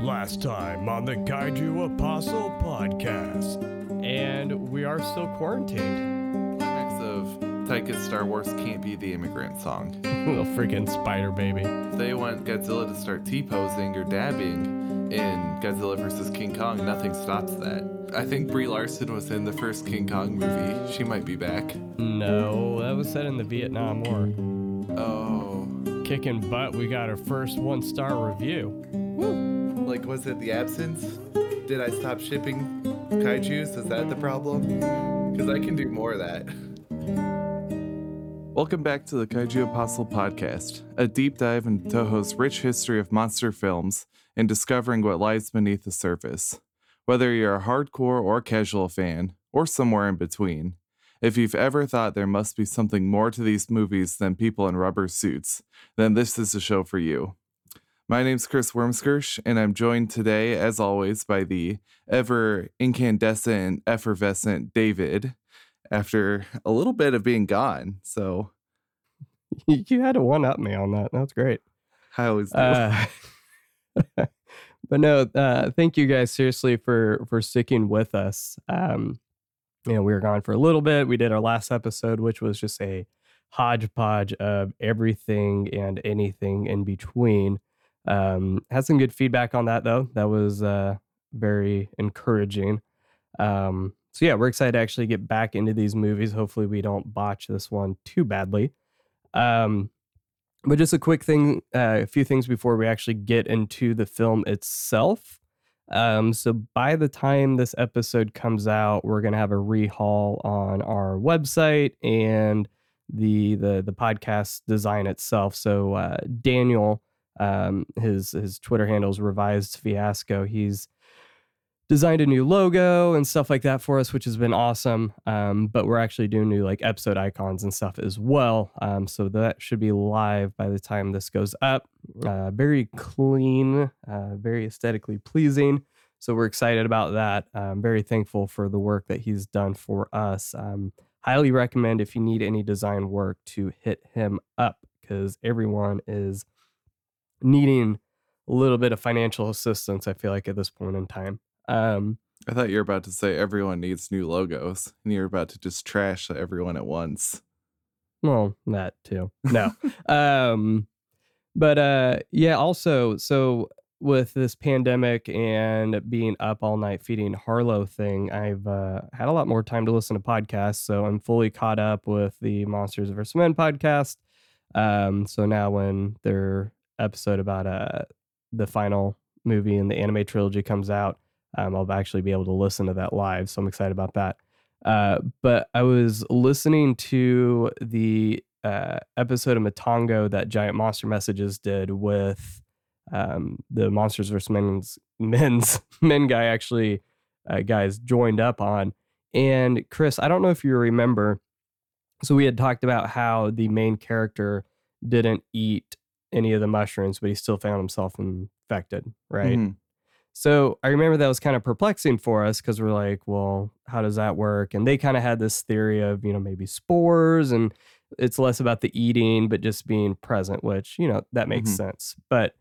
Last time on the Kaiju Apostle podcast. And we are still quarantined. Climax of Taika's Star Wars can't be the immigrant song. Little freaking spider baby. If they want Godzilla to start T-posing or dabbing in Godzilla vs. King Kong, nothing stops that. I think Brie Larson was in the first King Kong movie. She might be back. No, that was set in the Vietnam War. Oh. Kicking butt, we got our first one star review. Like, was it the absence? Did I stop shipping kaijus? Is that the problem? Because I can do more of that. Welcome back to the Kaiju Apostle podcast, a deep dive into Toho's rich history of monster films and discovering what lies beneath the surface. Whether you're a hardcore or casual fan, or somewhere in between, if you've ever thought there must be something more to these movies than people in rubber suits, then this is the show for you. My name's Chris Wormskirch, and I'm joined today, as always, by the ever incandescent, effervescent David after a little bit of being gone. So you had to one up me on that. That's great. I always do. Uh, but no, uh, thank you guys seriously for for sticking with us. Um, you know, we were gone for a little bit. We did our last episode, which was just a hodgepodge of everything and anything in between. Um, had some good feedback on that though. That was uh, very encouraging. Um, so yeah, we're excited to actually get back into these movies. Hopefully, we don't botch this one too badly. Um, but just a quick thing, uh, a few things before we actually get into the film itself. Um, so by the time this episode comes out, we're gonna have a rehaul on our website and the the the podcast design itself. So uh, Daniel, um, his his Twitter handle is revised fiasco. He's designed a new logo and stuff like that for us, which has been awesome. Um, but we're actually doing new like episode icons and stuff as well. Um, so that should be live by the time this goes up. Uh, very clean, uh, very aesthetically pleasing. So we're excited about that. I'm very thankful for the work that he's done for us. Um, highly recommend if you need any design work to hit him up because everyone is needing a little bit of financial assistance. I feel like at this point in time. Um, I thought you were about to say everyone needs new logos, and you're about to just trash everyone at once. well, that too. No. um, but uh, yeah. Also, so with this pandemic and being up all night feeding Harlow thing, I've uh, had a lot more time to listen to podcasts. So I'm fully caught up with the Monsters vs. Men podcast. Um, so now when their episode about uh the final movie in the anime trilogy comes out, um, I'll actually be able to listen to that live. So I'm excited about that. Uh, but I was listening to the uh, episode of Matango that Giant Monster Messages did with um, the Monsters vs. Men's men's men guy actually uh, guys joined up on. And Chris, I don't know if you remember. So we had talked about how the main character didn't eat any of the mushrooms, but he still found himself infected, right? Mhm. So I remember that was kind of perplexing for us because we're like, well, how does that work? And they kind of had this theory of, you know, maybe spores and it's less about the eating, but just being present, which, you know, that makes Mhm. sense. But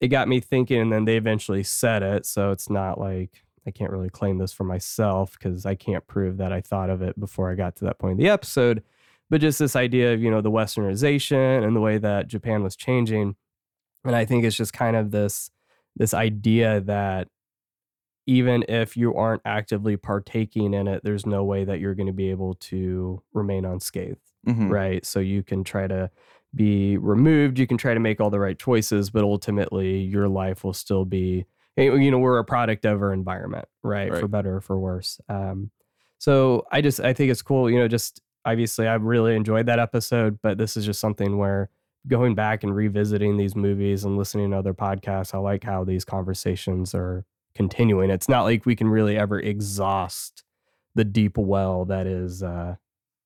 it got me thinking, and then they eventually said it. So it's not like I can't really claim this for myself because I can't prove that I thought of it before I got to that point in the episode. But just this idea of, you know, the westernization and the way that Japan was changing. And I think it's just kind of this this idea that even if you aren't actively partaking in it, there's no way that you're going to be able to remain unscathed, Mhm. right? So you can try to be removed, you can try to make all the right choices, but ultimately your life will still be, you know, we're a product of our environment, right? For better or for worse. Um, so I just, I think it's cool, you know, just obviously I really enjoyed that episode, but this is just something where going back and revisiting these movies and listening to other podcasts, I like how these conversations are continuing. It's not like we can really ever exhaust the deep well that is uh,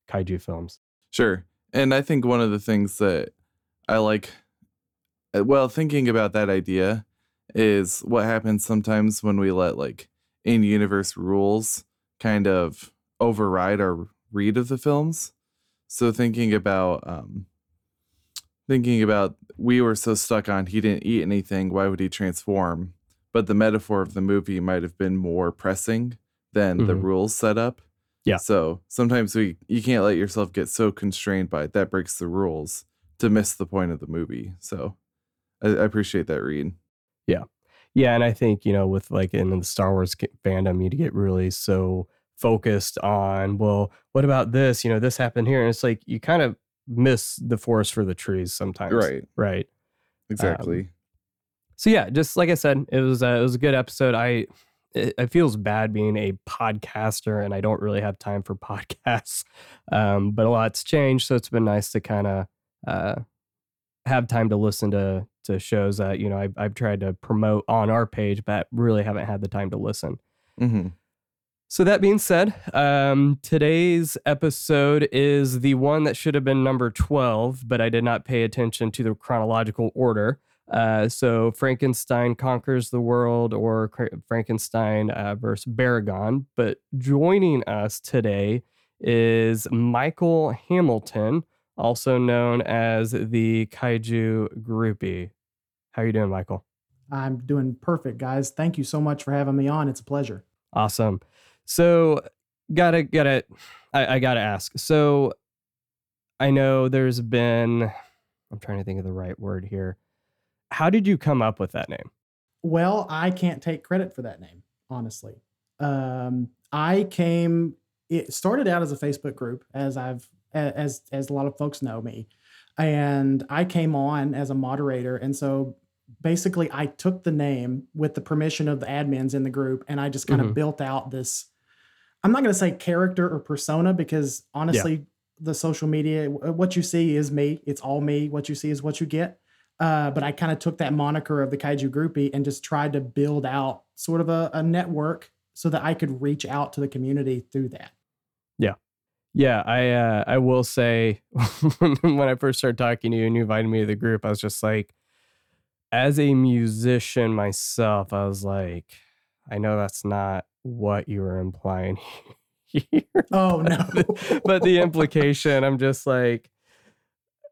kaiju films. Sure. And I think one of the things that I like, uh, well, thinking about that idea is what happens sometimes when we let like in universe rules kind of override our read of the films. So thinking about, um, thinking about we were so stuck on he didn't eat anything, why would he transform? but the metaphor of the movie might have been more pressing than the Mhm. rules set up. Yeah. So sometimes we you can't let yourself get so constrained by it that breaks the rules to miss the point of the movie. So I, I appreciate that read. Yeah, Yeah, and I think you know, with like in the Star Wars fandom, you get really so focused on, well, what about this? You know, this happened here, and it's like you kind of miss the forest for the trees sometimes. Right. Right. Exactly. So yeah, just like I said, it was a, it was a good episode. I it, it feels bad being a podcaster, and I don't really have time for podcasts. Um, but a lot's changed, so it's been nice to kind of uh, have time to listen to to shows that you know I've, I've tried to promote on our page, but really haven't had the time to listen. hmm So that being said, um, today's episode is the one that should have been number 12, but I did not pay attention to the chronological order. Uh, so Frankenstein conquers the world or Frankenstein uh, versus Baragon. But joining us today is Michael Hamilton, also known as the Kaiju Groupie. How are you doing, Michael? I'm doing perfect, guys. Thank you so much for having me on. It's a pleasure. Awesome. So gotta gotta I, I gotta ask. So I know there's been I'm trying to think of the right word here. How did you come up with that name? Well, I can't take credit for that name, honestly. Um, I came. It started out as a Facebook group, as I've as as a lot of folks know me, and I came on as a moderator, and so basically I took the name with the permission of the admins in the group, and I just kind Mhm. of built out this. I'm not going to say character or persona because honestly, the social media, what you see is me. It's all me. What you see is what you get. Uh, but I kind of took that moniker of the Kaiju Groupie and just tried to build out sort of a, a network so that I could reach out to the community through that. Yeah. Yeah, I uh, I will say when I first started talking to you and you invited me to the group, I was just like, as a musician myself, I was like, I know that's not what you were implying here. Oh no! but the implication, I'm just like,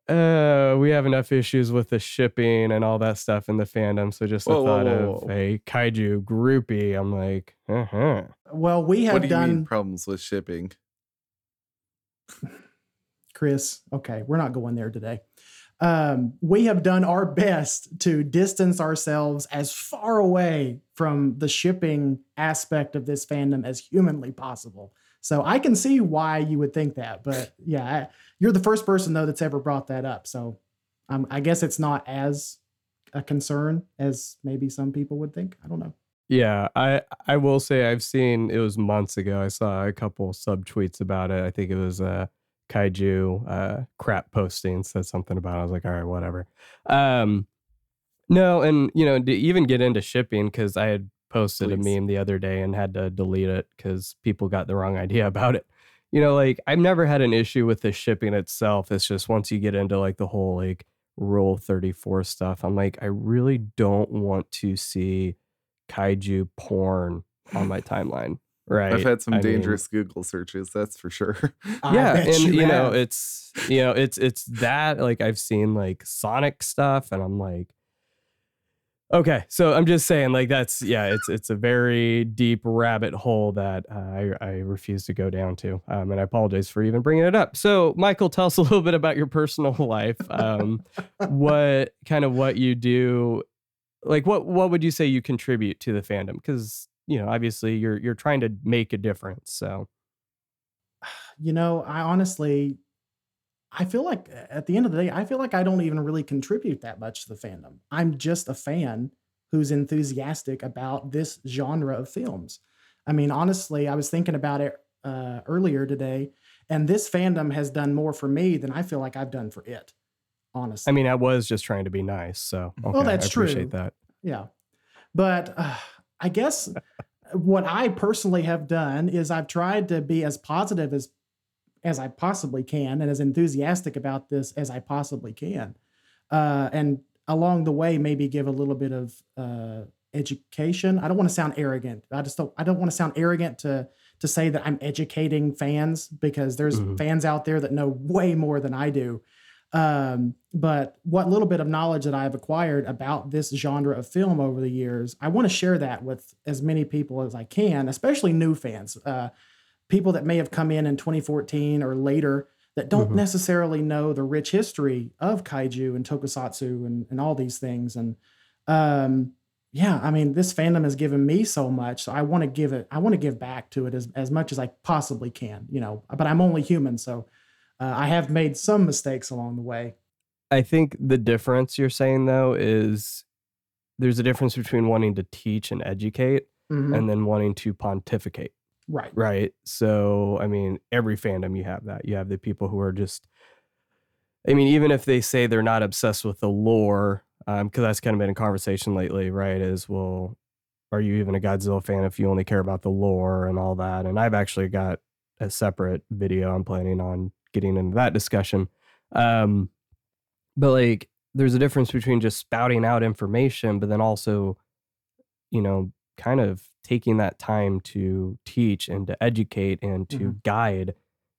uh, we have enough issues with the shipping and all that stuff in the fandom. So just the Whoa, whoa, thought whoa, of a kaiju groupie, I'm like, uh huh. well, we What have do you mean done, problems with shipping? Chris. Okay, we're not going there today. Um, we have done our best to distance ourselves as far away from the shipping aspect of this fandom as humanly possible. So I can see why you would think that, but yeah, I, you're the first person though that's ever brought that up. So um, I guess it's not as a concern as maybe some people would think. I don't know. Yeah, I I will say I've seen it was months ago. I saw a couple sub tweets about it. I think it was uh kaiju uh crap posting said something about it. I was like, all right, whatever. Um no, and you know, to even get into shipping because I had posted a meme the other day and had to delete it because people got the wrong idea about it. You know, like I've never had an issue with the shipping itself. It's just once you get into like the whole like rule 34 stuff, I'm like, I really don't want to see kaiju porn on my timeline. Right. I've had some I mean, dangerous Google searches, that's for sure. I yeah, and you, know, it's you know, it's it's that like I've seen like Sonic stuff, and I'm like, okay, so I'm just saying like that's yeah, it's it's a very deep rabbit hole that uh, I I refuse to go down to, um, and I apologize for even bringing it up. So, Michael, tell us a little bit about your personal life, um, what kind of what you do, like what what would you say you contribute to the fandom? Because you know, obviously, you're you're trying to make a difference. So, you know, I honestly, I feel like at the end of the day, I feel like I don't even really contribute that much to the fandom. I'm just a fan who's enthusiastic about this genre of films. I mean, honestly, I was thinking about it uh, earlier today, and this fandom has done more for me than I feel like I've done for it. Honestly, I mean, I was just trying to be nice. So, okay, Well, that's I appreciate true. that. Yeah. But uh, I guess what I personally have done is I've tried to be as positive as as I possibly can and as enthusiastic about this as I possibly can. Uh, and along the way, maybe give a little bit of uh, education. I don't want to sound arrogant. I just don't I don't want to sound arrogant to to say that I'm educating fans because there's Mhm. fans out there that know way more than I do. Um, but what little bit of knowledge that I've acquired about this genre of film over the years, I want to share that with as many people as I can, especially new fans, uh, people that may have come in in 2014 or later that don't Mhm. necessarily know the rich history of kaiju and tokusatsu and, and all these things. And um, yeah, I mean, this fandom has given me so much. So I want to give it, I want to give back to it as, as much as I possibly can, you know, but I'm only human. So uh, I have made some mistakes along the way. I think the difference you're saying though is there's a difference between wanting to teach and educate Mhm. and then wanting to pontificate, right. right? So, I mean, every fandom you have that. You have the people who are just I mean, even if they say they're not obsessed with the lore, um, because that's kind of been a conversation lately, right? Is well, are you even a Godzilla fan if you only care about the lore and all that? And I've actually got a separate video I'm planning on getting into that discussion. Um, but like, there's a difference between just spouting out information, but then also, you know, kind of taking that time to teach and to educate and to Mhm. guide.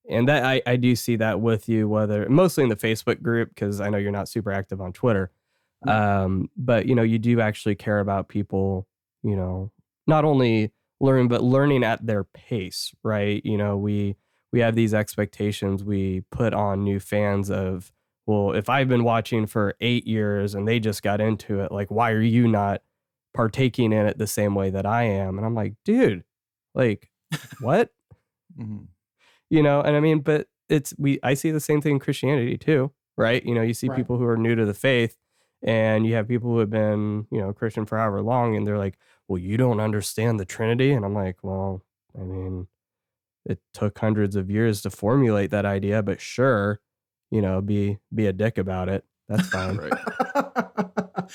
And that I, I do see that with you, whether mostly in the Facebook group, because I know you're not super active on Twitter. Um, but you know, you do actually care about people, you know, not only learn, but learning at their pace, right? You know, we we have these expectations we put on new fans of, well, if I've been watching for eight years and they just got into it, like, why are you not partaking in it the same way that I am? And I'm like, dude, like, what? Mhm. you know and i mean but it's we i see the same thing in christianity too right you know you see Right. people who are new to the faith and you have people who have been you know christian for however long and they're like well you don't understand the trinity and i'm like well i mean it took hundreds of years to formulate that idea but sure you know be be a dick about it that's fine Right.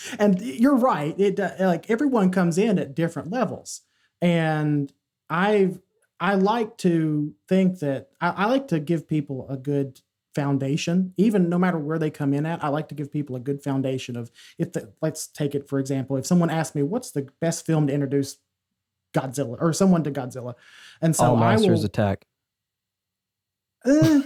and you're right. It uh, like everyone comes in at different levels, and I've I like to think that I, I like to give people a good foundation, even no matter where they come in at. I like to give people a good foundation of if the, let's take it for example, if someone asks me what's the best film to introduce Godzilla or someone to Godzilla, and so all I monsters will. attack Eh,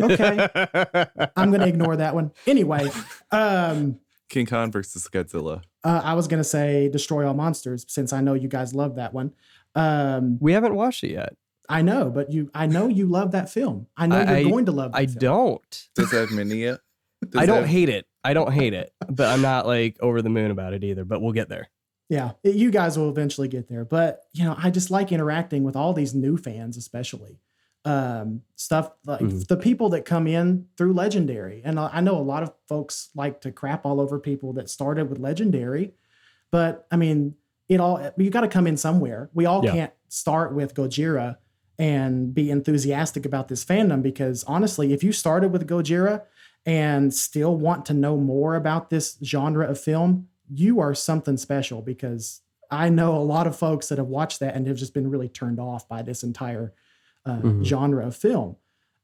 okay, I'm gonna ignore that one anyway. Um, King Kong versus Godzilla. Uh, I was gonna say destroy all monsters since I know you guys love that one. Um, we haven't watched it yet I know, but you, I know you love that film. I know I- you're going to love. That i film. don't Does it have Minya? Does i don't have- hate it i don't hate it but i'm not like over the moon about it either but we'll get there Yeah, it- you guys will eventually get there, but you know, I just like interacting with all these new fans, especially um, stuff like Mhm. the people that come in through Legendary. And I I know a lot of folks like to crap all over people that started with Legendary, but I mean, it all you got to come in somewhere. We all Yeah. can't start with Gojira and be enthusiastic about this fandom because honestly, if you started with Gojira and still want to know more about this genre of film, you are something special because I know a lot of folks that have watched that and have just been really turned off by this entire uh, Mhm. genre of film,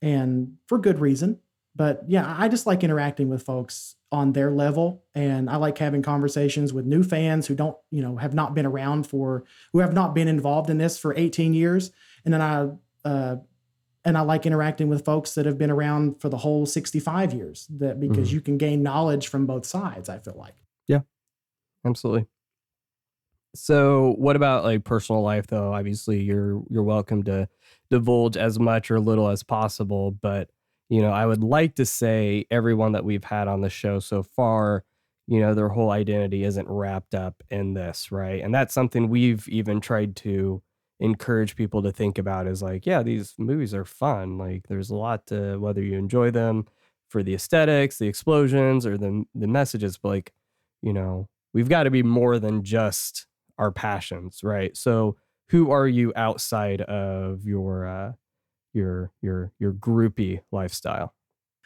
and for good reason. But yeah, I just like interacting with folks on their level, and I like having conversations with new fans who don't, you know, have not been around for, who have not been involved in this for 18 years, and then I, uh, and I like interacting with folks that have been around for the whole 65 years. That because Mhm. you can gain knowledge from both sides. I feel like. Absolutely. So what about like personal life though? Obviously you're you're welcome to divulge as much or little as possible but you know i would like to say everyone that we've had on the show so far you know their whole identity isn't wrapped up in this right? And that's something we've even tried to encourage people to think about is like yeah these movies are fun. Like there's a lot to whether you enjoy them for the aesthetics the explosions or the the messages but like you know we've got to be more than just our passions, right? So who are you outside of your uh your your your groupie lifestyle?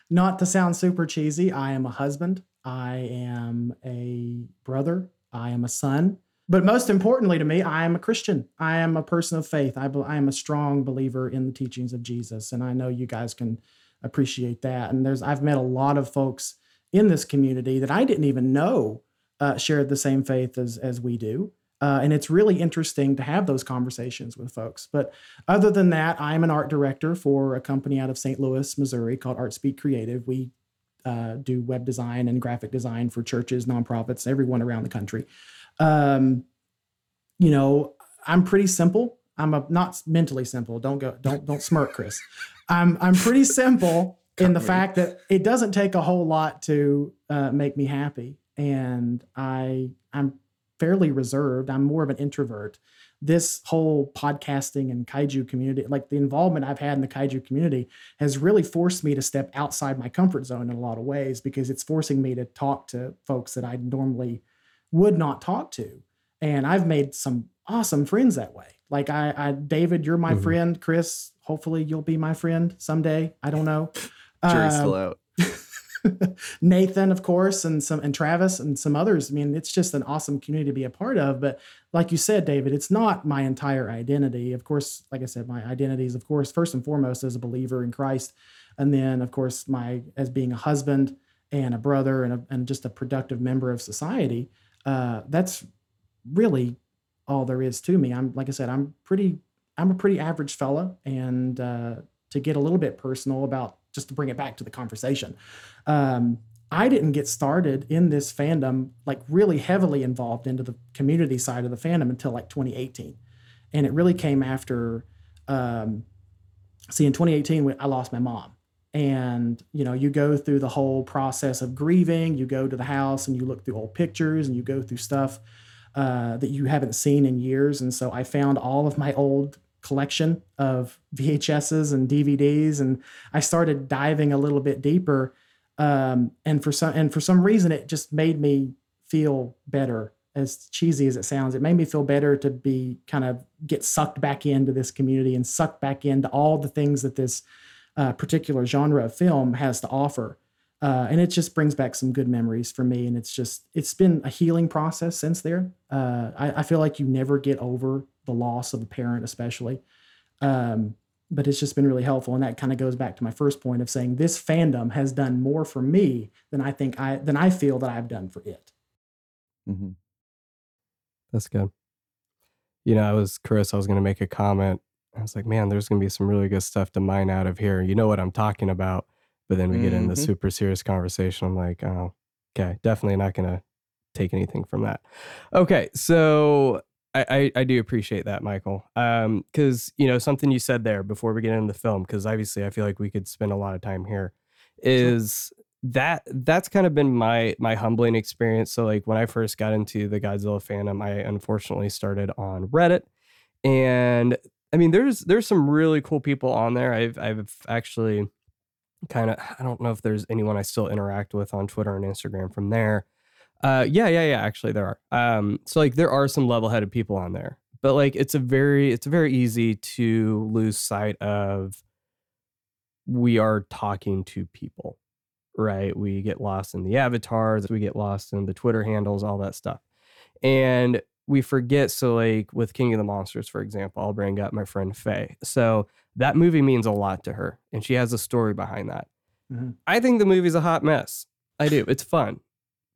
Not to sound super cheesy, I am a husband. I am a brother. I am a son. But most importantly to me, I am a Christian. I am a person of faith. I, be- I am a strong believer in the teachings of Jesus. And I know you guys can appreciate that. And there's, I've met a lot of folks in this community that I didn't even know uh, shared the same faith as, as we do. Uh, and it's really interesting to have those conversations with folks. But other than that, I'm an art director for a company out of St. Louis, Missouri called Art Speak Creative. We uh, do web design and graphic design for churches, nonprofits, everyone around the country. Um, you know, I'm pretty simple. I'm a not mentally simple. Don't go. Don't don't smirk, Chris. I'm I'm pretty simple in the fact that it doesn't take a whole lot to uh, make me happy, and I I'm fairly reserved. I'm more of an introvert. This whole podcasting and kaiju community, like the involvement I've had in the kaiju community, has really forced me to step outside my comfort zone in a lot of ways because it's forcing me to talk to folks that I normally would not talk to. And I've made some awesome friends that way. Like I, I David, you're my Mhm. friend. Chris, hopefully you'll be my friend someday. I don't know. Jury's Um, still out. Nathan, of course, and some and Travis and some others. I mean, it's just an awesome community to be a part of. But like you said, David, it's not my entire identity. Of course, like I said, my identity is, of course, first and foremost as a believer in Christ, and then, of course, my as being a husband and a brother and a, and just a productive member of society. Uh, that's really all there is to me. I'm like I said, I'm pretty, I'm a pretty average fella, and uh, to get a little bit personal about just to bring it back to the conversation um, I didn't get started in this fandom, like really heavily involved into the community side of the fandom until like 2018. And it really came after, um, see, in 2018, I lost my mom. And, you know, you go through the whole process of grieving, you go to the house and you look through old pictures and you go through stuff uh, that you haven't seen in years. And so I found all of my old collection of VHSs and DVDs and I started diving a little bit deeper um, and for some and for some reason it just made me feel better as cheesy as it sounds. It made me feel better to be kind of get sucked back into this community and sucked back into all the things that this uh, particular genre of film has to offer. Uh, and it just brings back some good memories for me and it's just it's been a healing process since there. Uh, I, I feel like you never get over the loss of a parent especially um, but it's just been really helpful and that kind of goes back to my first point of saying this fandom has done more for me than i think i than i feel that i've done for it hmm That's good. You know, I was Chris. I was going to make a comment. I was like, man, there's going to be some really good stuff to mine out of here. You know what I'm talking about. But then we get into Mhm. super serious conversation. I'm like, oh, okay, definitely not going to take anything from that. Okay, so I, I, I do appreciate that, Michael. Um, because you know something you said there before we get into the film, because obviously I feel like we could spend a lot of time here. Is that that's kind of been my my humbling experience. So like when I first got into the Godzilla fandom, I unfortunately started on Reddit, and I mean there's there's some really cool people on there. I've I've actually kind of I don't know if there's anyone I still interact with on Twitter and Instagram from there. Uh, yeah, yeah, yeah. Actually, there are. Um, so like there are some level-headed people on there, but like it's a very it's very easy to lose sight of we are talking to people, right? We get lost in the avatars, we get lost in the Twitter handles, all that stuff, and we forget. So like with King of the Monsters, for example, I'll bring up my friend Faye. So that movie means a lot to her, and she has a story behind that. Mhm. I think the movie's a hot mess. I do. It's fun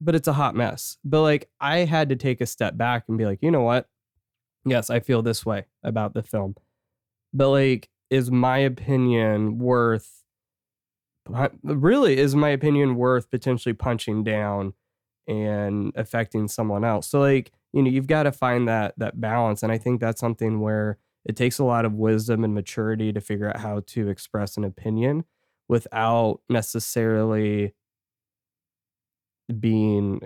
but it's a hot mess. But like I had to take a step back and be like, you know what? Yes, I feel this way about the film. But like, is my opinion worth really is my opinion worth potentially punching down and affecting someone else? So like, you know, you've got to find that that balance. And I think that's something where it takes a lot of wisdom and maturity to figure out how to express an opinion without necessarily being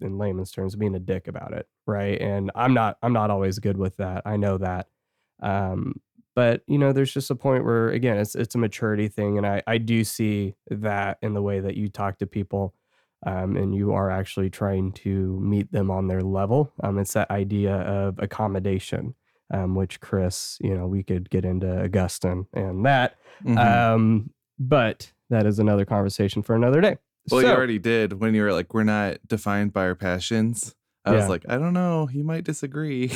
in- layman's terms being a dick about it right? And i'm not i'm not always good with that. I know that. Um but you know there's just a point where again it's it's a maturity thing and i i do see that in the way that you talk to people um, and you are actually trying to meet them on their level. Um, it's that idea of accommodation um, which chris you know we could get into augustine and that Mhm. um but that is another conversation for another day well, you already did when you were like, "We're not defined by our passions." I Yeah. was like, "I don't know. He might disagree."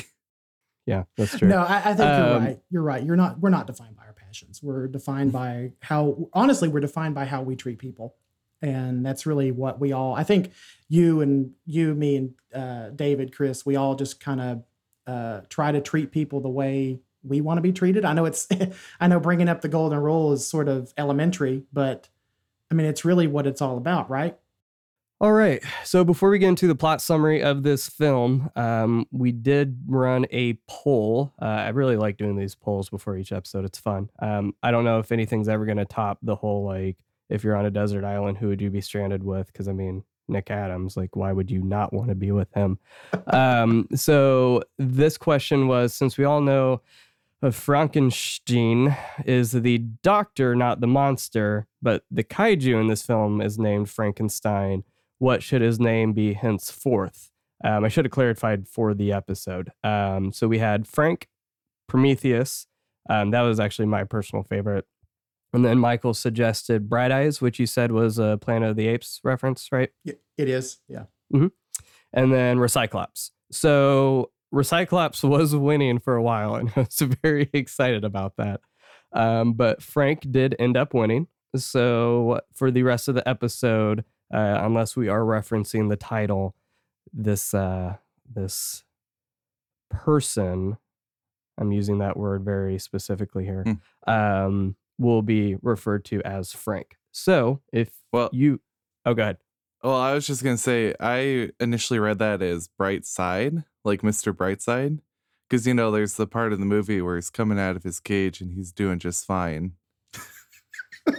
Yeah, that's true. no I, I think you're Um, right you're right you're not we're not defined by our passions we're defined by how honestly we're defined by how we treat people and that's really what we all i think you and you me and uh, david chris we all just kind of uh, try to treat people the way we want to be treated i know it's i know bringing up the golden rule is sort of elementary but I mean, it's really what it's all about, right? All right. So before we get into the plot summary of this film, um, we did run a poll. Uh, I really like doing these polls before each episode. It's fun. Um, I don't know if anything's ever going to top the whole like, if you're on a desert island, who would you be stranded with? Because I mean, Nick Adams, like, why would you not want to be with him? um, so this question was since we all know Frankenstein is the doctor, not the monster, but the kaiju in this film is named Frankenstein. What should his name be henceforth? Um, I should have clarified for the episode. Um, so we had Frank Prometheus. Um, that was actually my personal favorite. And then Michael suggested Bright Eyes, which you said was a Planet of the Apes reference, right? It is. Yeah. And then Recyclops. So Recyclops was winning for a while, and I was very excited about that. Um, but Frank did end up winning. So for the rest of the episode, uh, unless we are referencing the title, this uh, this person, I'm using that word very specifically here, um, will be referred to as Frank. So if Well- you, oh, go ahead. Well, I was just gonna say I initially read that as Bright Side, like Mr. Brightside, because you know there's the part of the movie where he's coming out of his cage and he's doing just fine.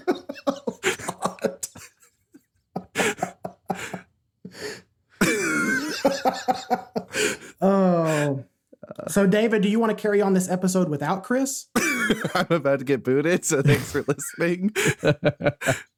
oh. So, David, do you want to carry on this episode without Chris? I'm about to get booted, so thanks for listening.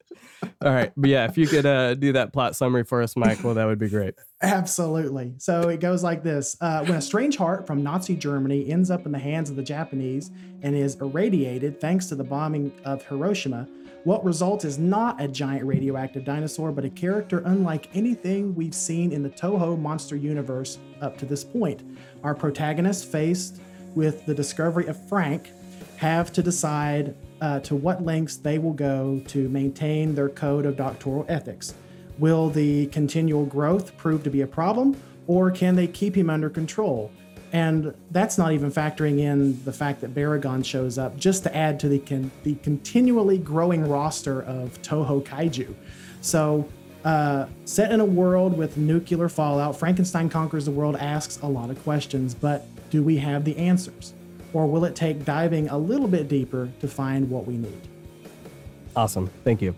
All right. But yeah, if you could uh, do that plot summary for us, Michael, that would be great. Absolutely. So it goes like this uh, When a strange heart from Nazi Germany ends up in the hands of the Japanese and is irradiated thanks to the bombing of Hiroshima, what results is not a giant radioactive dinosaur, but a character unlike anything we've seen in the Toho monster universe up to this point. Our protagonists, faced with the discovery of Frank, have to decide uh, to what lengths they will go to maintain their code of doctoral ethics. Will the continual growth prove to be a problem, or can they keep him under control? And that's not even factoring in the fact that Baragon shows up just to add to the con- the continually growing roster of Toho kaiju. So, uh, set in a world with nuclear fallout, Frankenstein Conquers the World asks a lot of questions, but do we have the answers? Or will it take diving a little bit deeper to find what we need? Awesome. Thank you.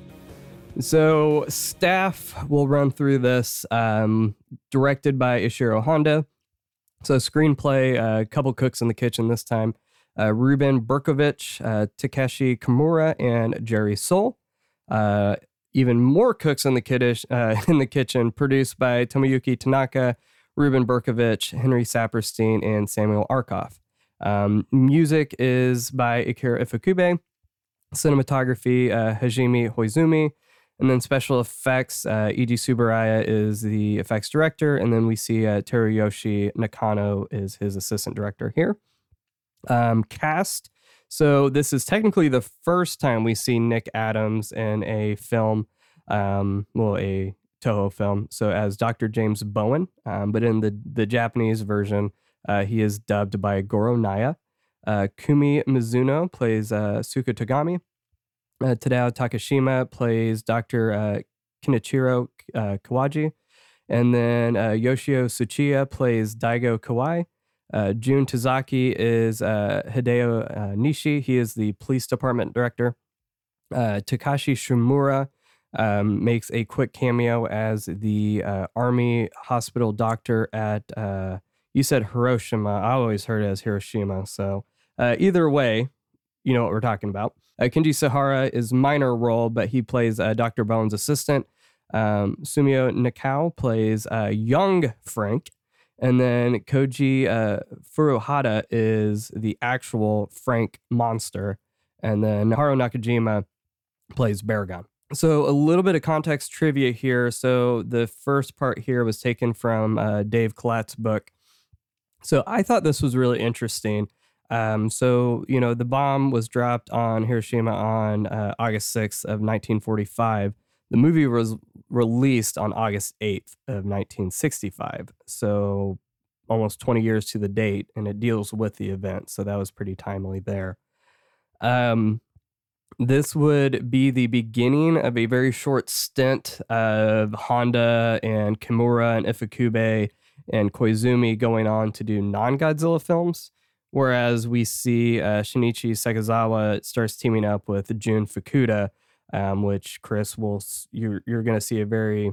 So, staff will run through this, um, directed by Ishiro Honda. So, screenplay, a uh, couple cooks in the kitchen this time uh, Reuben Bercovitch, uh, Takeshi Kimura, and Jerry Sohl. Uh, even more cooks in the, kiddish, uh, in the kitchen, produced by Tomoyuki Tanaka, Reuben Bercovitch, Henry Saperstein, and Samuel Arkoff. Um, music is by Akira Ifukube cinematography uh, Hajime Koizumi, and then special effects uh, Tsuburaya is the effects director, and then we see uh, Teruyoshi Nakano is his assistant director here. Um, cast. So this is technically the first time we see Nick Adams in a film, um, well, a Toho film. So as Dr. James Bowen, um, but in the the Japanese version, uh, he is dubbed by Goro Naya. Uh, Kumi Mizuno plays uh, Suka Togami. Uh, Tadao Takashima plays Dr. Uh, Kenichiro uh, Kawaji. And then uh, Yoshio Tsuchiya plays Daigo Kawai. Uh, Jun Tazaki is Hideo Nishi. He is the police department director. Takashi Shimura um, makes a quick cameo as the army hospital doctor at, you said Hiroshima. I always heard it as Hiroshima. So uh, either way, you know what we're talking about. Uh, Kenji Sahara is minor role, but he plays uh, Dr. Bones' assistant. Um, Sumio Nakao plays uh, young Frank. And then Koji uh, Furuhata is the actual Frank monster. And then Haru Nakajima plays Baragon. So, a little bit of context trivia here. So, the first part here was taken from uh, Dave Kalat's book. So, I thought this was really interesting. Um, so, you know, the bomb was dropped on Hiroshima on uh, August 6th of 1945. The movie was released on August 8th of 1965. So, almost 20 years to the date, and it deals with the event. So, that was pretty timely there. Um, this would be the beginning of a very short stint of Honda and Kimura and Ifukube and Koizumi going on to do non-Godzilla films. Whereas we see uh, Shinichi Sekizawa starts teaming up with Jun Fukuda, um, which Chris will you're you're going to see a very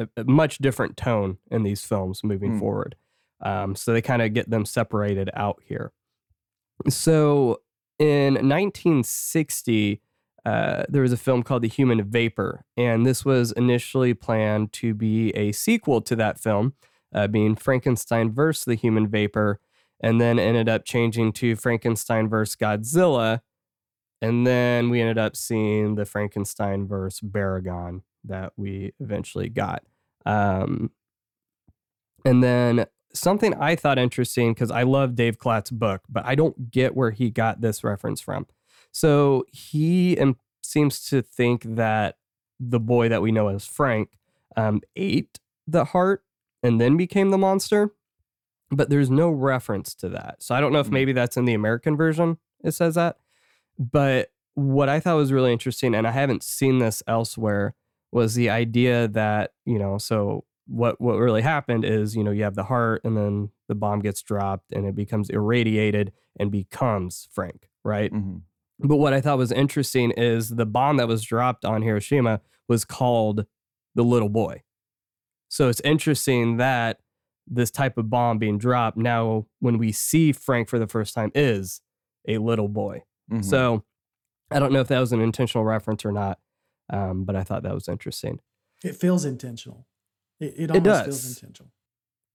a, a much different tone in these films moving Hmm. forward. Um, so they kind of get them separated out here. So in 1960, uh, there was a film called The Human Vapor, and this was initially planned to be a sequel to that film, uh, being Frankenstein versus The Human Vapor, and then ended up changing to Frankenstein versus Godzilla. And then we ended up seeing the Frankenstein versus Baragon that we eventually got. Um, and then something I thought interesting because I love Dave Kalat's book, but I don't get where he got this reference from. So he seems to think that the boy that we know as Frank um, ate the heart and then became the monster, but there's no reference to that. So I don't know if Hmm. maybe that's in the American version. It says that, but what I thought was really interesting, and I haven't seen this elsewhere, was the idea that you know, so what what really happened is you know you have the heart, and then the bomb gets dropped, and it becomes irradiated and becomes Frank, right? Mhm. But what I thought was interesting is the bomb that was dropped on Hiroshima was called the little boy. So it's interesting that this type of bomb being dropped now, when we see Frank for the first time, is a little boy. Mhm. So I don't know if that was an intentional reference or not, um, but I thought that was interesting. It feels intentional. It, it It almost does. feels intentional.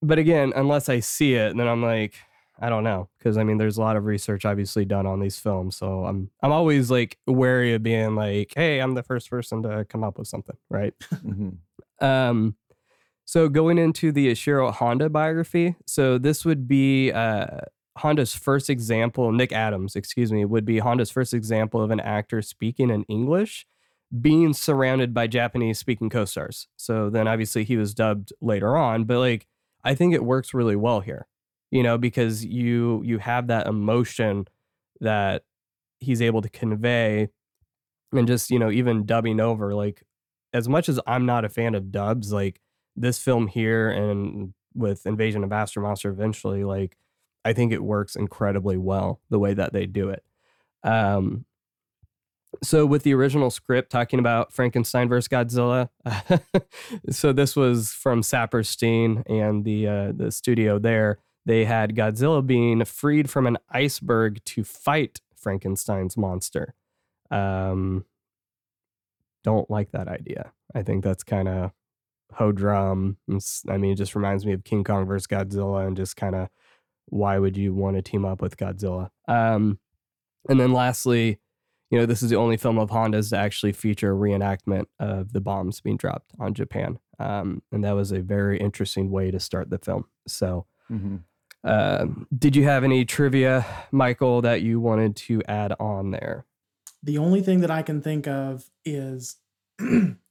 But again, unless I see it, then I'm like, I don't know, because I mean, there's a lot of research obviously done on these films, so I'm I'm always like wary of being like, hey, I'm the first person to come up with something, right? Mhm. Um, so going into the Ishiro Honda biography, so this would be uh, Honda's first example. Nick Adams, excuse me, would be Honda's first example of an actor speaking in English, being surrounded by Japanese speaking co-stars. So then obviously he was dubbed later on, but like I think it works really well here, you know, because you you have that emotion that he's able to convey, and just you know even dubbing over like as much as I'm not a fan of dubs, like this film here and with Invasion of Astro Monster eventually, like I think it works incredibly well the way that they do it. Um, so with the original script talking about Frankenstein versus Godzilla, so this was from Saperstein and the uh, the studio there. They had Godzilla being freed from an iceberg to fight Frankenstein's monster. Um, don't like that idea. I think that's kind of ho drum. It's- I mean, it just reminds me of King Kong versus Godzilla and just kind of why would you want to team up with Godzilla? Um, and then lastly, you know, this is the only film of Honda's to actually feature a reenactment of the bombs being dropped on Japan. Um, and that was a very interesting way to start the film. So, Mhm. um, did you have any trivia, Michael, that you wanted to add on there? The only thing that I can think of is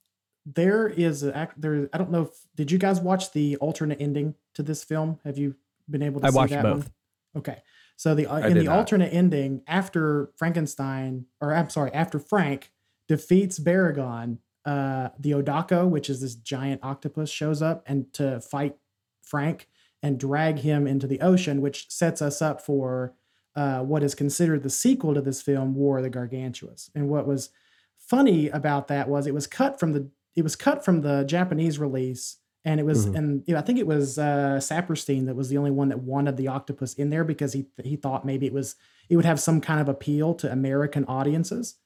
there is a there. I don't know if did you guys watch the alternate ending to this film? Have you been able to I see watched that both. one? Okay. So the uh, in the not. alternate ending, after Frankenstein, or I'm sorry, after Frank defeats Baragon, uh, the Odako, which is this giant octopus, shows up and to fight Frank and drag him into the ocean, which sets us up for uh, what is considered the sequel to this film, War of the Gargantuas. And what was funny about that was it was cut from the it was cut from the Japanese release, and it was Mhm. and you know, I think it was uh, Saperstein that was the only one that wanted the octopus in there because he he thought maybe it was it would have some kind of appeal to American audiences.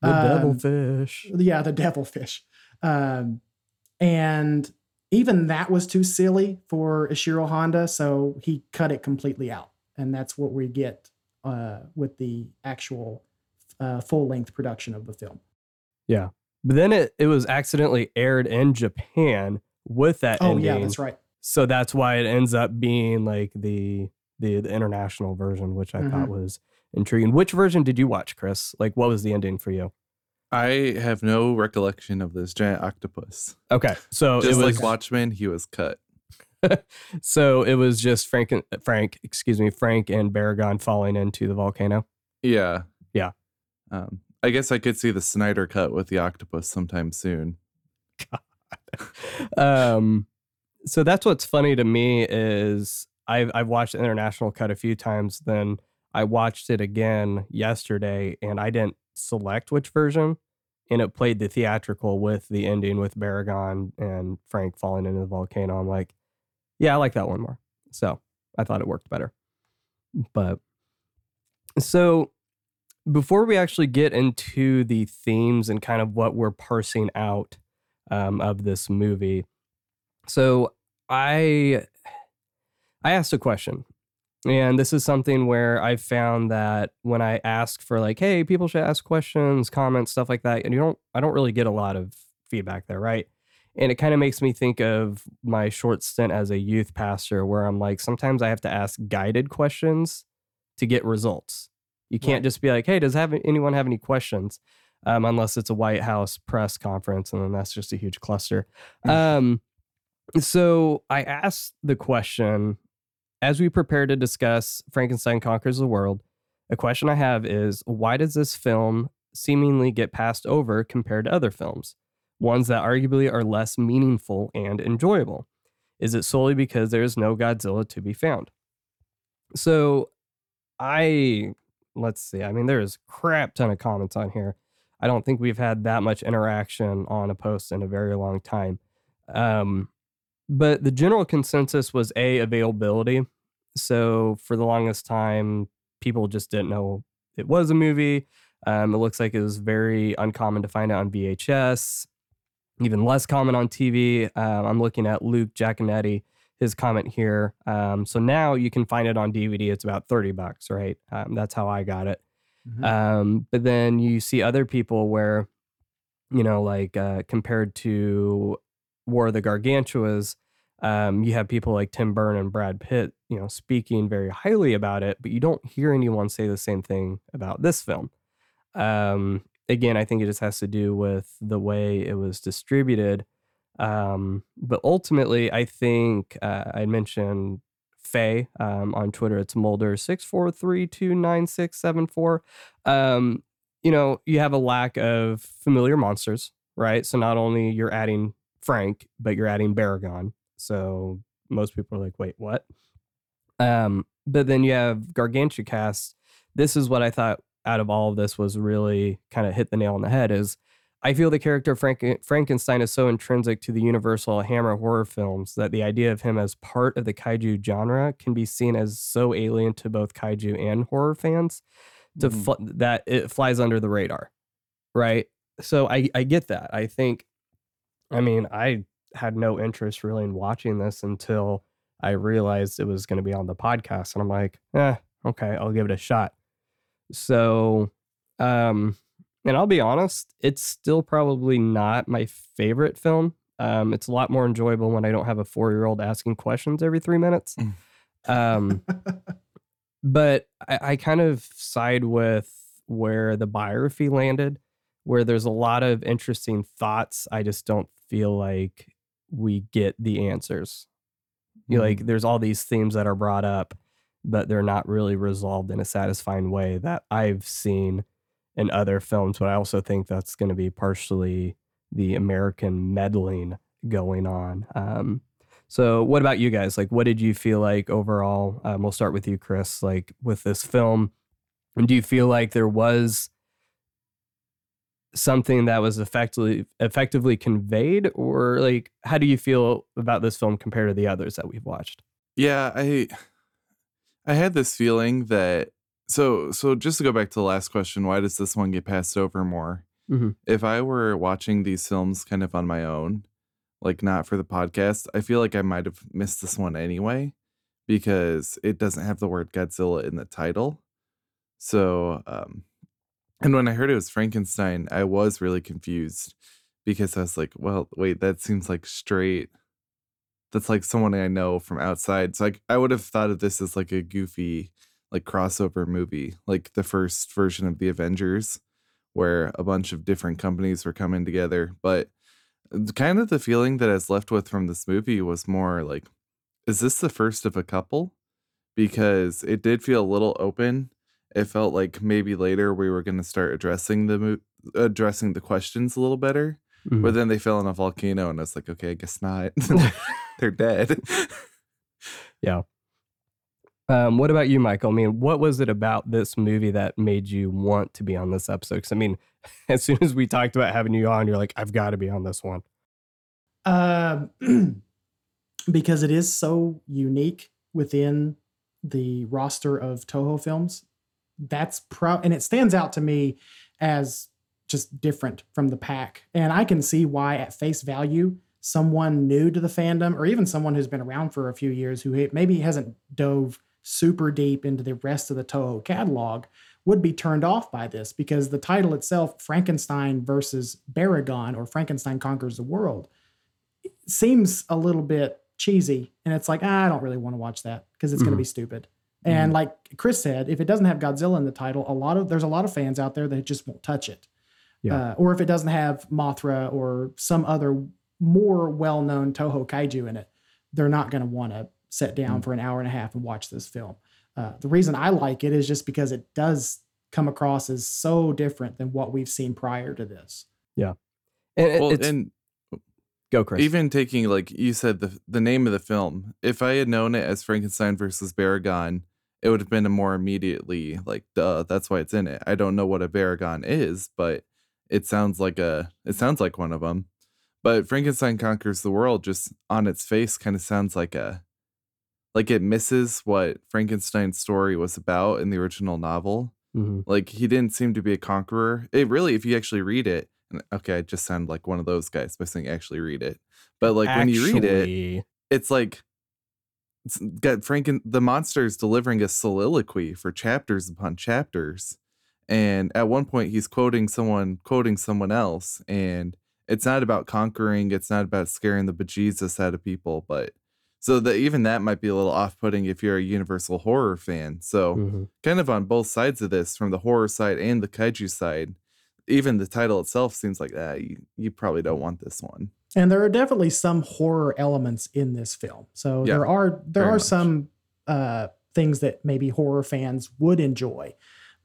The Um, devilfish. yeah, the devilfish. Um, and even that was too silly for Ishiro Honda, so he cut it completely out. And that's what we get uh, with the actual uh, full length production of the film. But then it, it was accidentally aired in Japan with that ending. Oh, ending. yeah, that's right. So that's why it ends up being like the the, the international version, which I thought Mm-hmm. was intriguing. Which version did you watch, Chris? Like, what was the ending for you? I have no recollection of this giant octopus. Okay, so Just it was like Watchmen, he was cut. so it was just Frank and Frank, excuse me, Frank and Baragon falling into the volcano. Yeah. Yeah. Um, I guess I could see the Snyder cut with the octopus sometime soon. um, so that's what's funny to me is I've I've watched the international cut a few times. Then I watched it again yesterday, and I didn't select which version, and it played the theatrical with the ending with Baragon and Frank falling into the volcano. I'm like, yeah, I like that one more. So I thought it worked better. But so before we actually get into the themes and kind of what we're parsing out um, of this movie, so I I asked a question, and this is something where I found that when I ask for like, hey, people should ask questions, comments, stuff like that, and you don't, I don't really get a lot of feedback there, right? And it kind of makes me think of my short stint as a youth pastor, where I'm like, sometimes I have to ask guided questions to get results. You can't Right. just be like, hey, does have anyone have any questions? Um, unless it's a White House press conference, and then that's just a huge cluster. Um, so I asked the question as we prepare to discuss Frankenstein Conquers the World. A question I have is why does this film seemingly get passed over compared to other films, ones that arguably are less meaningful and enjoyable? Is it solely because there is no Godzilla to be found? So I let's see. I mean, there's crap ton of comments on here. I don't think we've had that much interaction on a post in a very long time. Um, but the general consensus was a availability. So for the longest time, people just didn't know it was a movie. Um, it looks like it was very uncommon to find it on VHS, even less common on TV. Um, I'm looking at Luke Giaconetti, his comment here. Um, so now you can find it on DVD. It's about 30 bucks, right? Um, that's how I got it. Mhm. Um, but then you see other people where, you know, like uh, compared to War of the Gargantuas, um, you have people like Tim Burton and Brad Pitt, you know, speaking very highly about it, but you don't hear anyone say the same thing about this film. Um, again, I think it just has to do with the way it was distributed. Um, but ultimately, I think uh, I mentioned Faye um, on Twitter. It's Mulder six four three two nine six seven four. Um, you know, you have a lack of familiar monsters, right? So not only you're adding Frank, but you're adding Baragon. So most people are like, wait, what? Um, but then you have Gargantucast. This is what I thought out of all of this was really kind of hit the nail on the head is I feel the character Frank- Frankenstein is so intrinsic to the Universal Hammer horror films that the idea of him as part of the kaiju genre can be seen as so alien to both kaiju and horror fans to Mhm. fl- that it flies under the radar, right? So I I get that. I think, I mean, I had no interest really in watching this until I realized it was going to be on the podcast, and I'm like, eh, okay, I'll give it a shot. So, um, and I'll be honest, it's still probably not my favorite film. Um, it's a lot more enjoyable when I don't have a four year old asking questions every three minutes. Um, but I, I kind of side with where the biography landed, where there's a lot of interesting thoughts. I just don't feel like we get the answers. You know, like there's all these themes that are brought up, but they're not really resolved in a satisfying way that I've seen in other films. But I also think that's going to be partially the American meddling going on. Um, so, what about you guys? Like, what did you feel like overall? Um, we'll start with you, Chris. Like with this film, and do you feel like there was something that was effectively effectively conveyed, or like how do you feel about this film compared to the others that we've watched? Yeah, I I had this feeling that so so just to go back to the last question, why does this one get passed over more? Mhm. If I were watching these films kind of on my own, like not for the podcast, I feel like I might have missed this one anyway because it doesn't have the word Godzilla in the title. So, um and when I heard it was Frankenstein, I was really confused because I was like, well, wait, that seems like straight that's like someone I know from outside. So like I would have thought of this as like a goofy like crossover movie, like the first version of the Avengers, where a bunch of different companies were coming together. But kind of the feeling that I was left with from this movie was more like, is this the first of a couple? Because it did feel a little open it felt like maybe later we were going to start addressing the mo- addressing the questions a little better. Mhm. But then they fell in a volcano, and I was like, okay, I guess not. They're dead. Um, what about you, Michael? I mean, what was it about this movie that made you want to be on this episode? Because I mean, as soon as we talked about having you on, you're like, I've got to be on this one. Um, because it is so unique within the roster of Toho films. That's pro, and it stands out to me as just different from the pack. And I can see why, at face value, someone new to the fandom, or even someone who's been around for a few years who maybe hasn't dove super deep into the rest of the Toho catalog, would be turned off by this because the title itself, Frankenstein versus Baragon, or Frankenstein Conquers the World, seems a little bit cheesy. And it's like, ah, I don't really want to watch that because it's going to be stupid. And like Chris said, if it doesn't have Godzilla in the title, a lot of there's a lot of fans out there that just won't touch it. Yeah. Uh, or if it doesn't have Mothra or some other more well-known Toho kaiju in it, they're not going to want to sit down Mm. for an hour and a half and watch this film. Uh, the reason I like it is just because it does come across as so different than what we've seen prior to this. And it- well, it's, and go, Chris. even taking like you said the the name of the film, if I had known it as Frankenstein versus Baragon, it would have been a more immediately like, duh, that's why it's in it. I don't know what a Baragon is, but it sounds like a it sounds like one of them. But Frankenstein conquers the world just on its face kind of sounds like a like it misses what Frankenstein's story was about in the original novel. Mhm. Like he didn't seem to be a conqueror. It really, if you actually read it, okay, I just sound like one of those guys by saying actually read it. But like when you read it, it's like it's got Franken the monster's delivering a soliloquy for chapters upon chapters. And at one point he's quoting someone quoting someone else. And it's not about conquering, it's not about scaring the bejesus out of people, but so that even that might be a little off-putting if you're a universal horror fan. So mhm. kind of on both sides of this, from the horror side and the kaiju side. Even the title itself seems like ah, you, you probably don't want this one. And there are definitely some horror elements in this film. So Yeah, there are there are much. some uh, things that maybe horror fans would enjoy,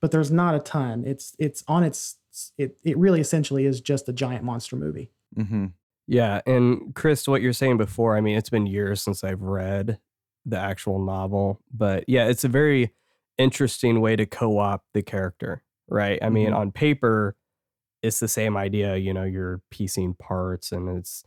but there's not a ton. It's it's on its it it really essentially is just a giant monster movie. hmm Yeah, and Chris, what you're saying before, I mean, it's been years since I've read the actual novel, but yeah, it's a very interesting way to co-opt the character, right? I mean, Mhm. on paper, it's the same idea, you know, you're piecing parts and it's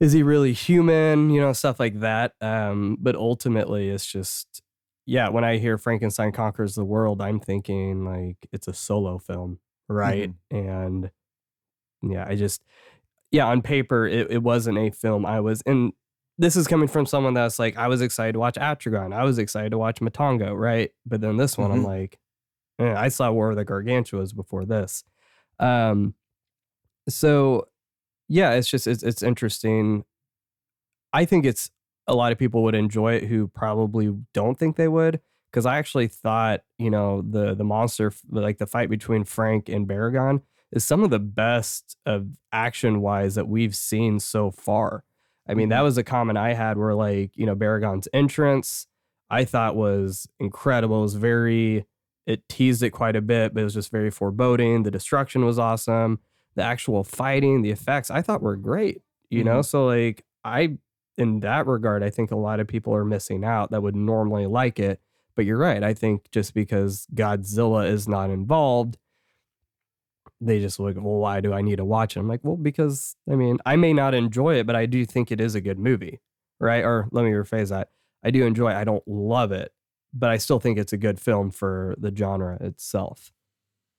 is he really human, you know, stuff like that. Um, but ultimately it's just yeah, when I hear Frankenstein conquers the world, I'm thinking like it's a solo film, right? And yeah, I just yeah, on paper it, it wasn't a film I was and this is coming from someone that's like I was excited to watch Atragon. I was excited to watch Matango, right? But then this one I'm Mhm. like eh, I saw War of the Gargantuas before this. Um so yeah, it's just it's it's interesting. I think it's a lot of people would enjoy it who probably don't think they would because I actually thought, you know, the the monster like the fight between Frank and Baragon is some of the best of action wise that we've seen so far. I mean, that mm-hmm. was a comment I had where like, you know, Baragon's entrance I thought was incredible. It was very it teased it quite a bit, but it was just very foreboding. The destruction was awesome. The actual fighting, the effects, I thought were great. You know, mm-hmm. so like I in that regard, I think a lot of people are missing out that would normally like it. But you're right. I think just because Godzilla is not involved, they just look, well, why do I need to watch it? I'm like, well, because I mean, I may not enjoy it, but I do think it is a good movie. Right. Or let me rephrase that. I do enjoy it. I don't love it, but I still think it's a good film for the genre itself.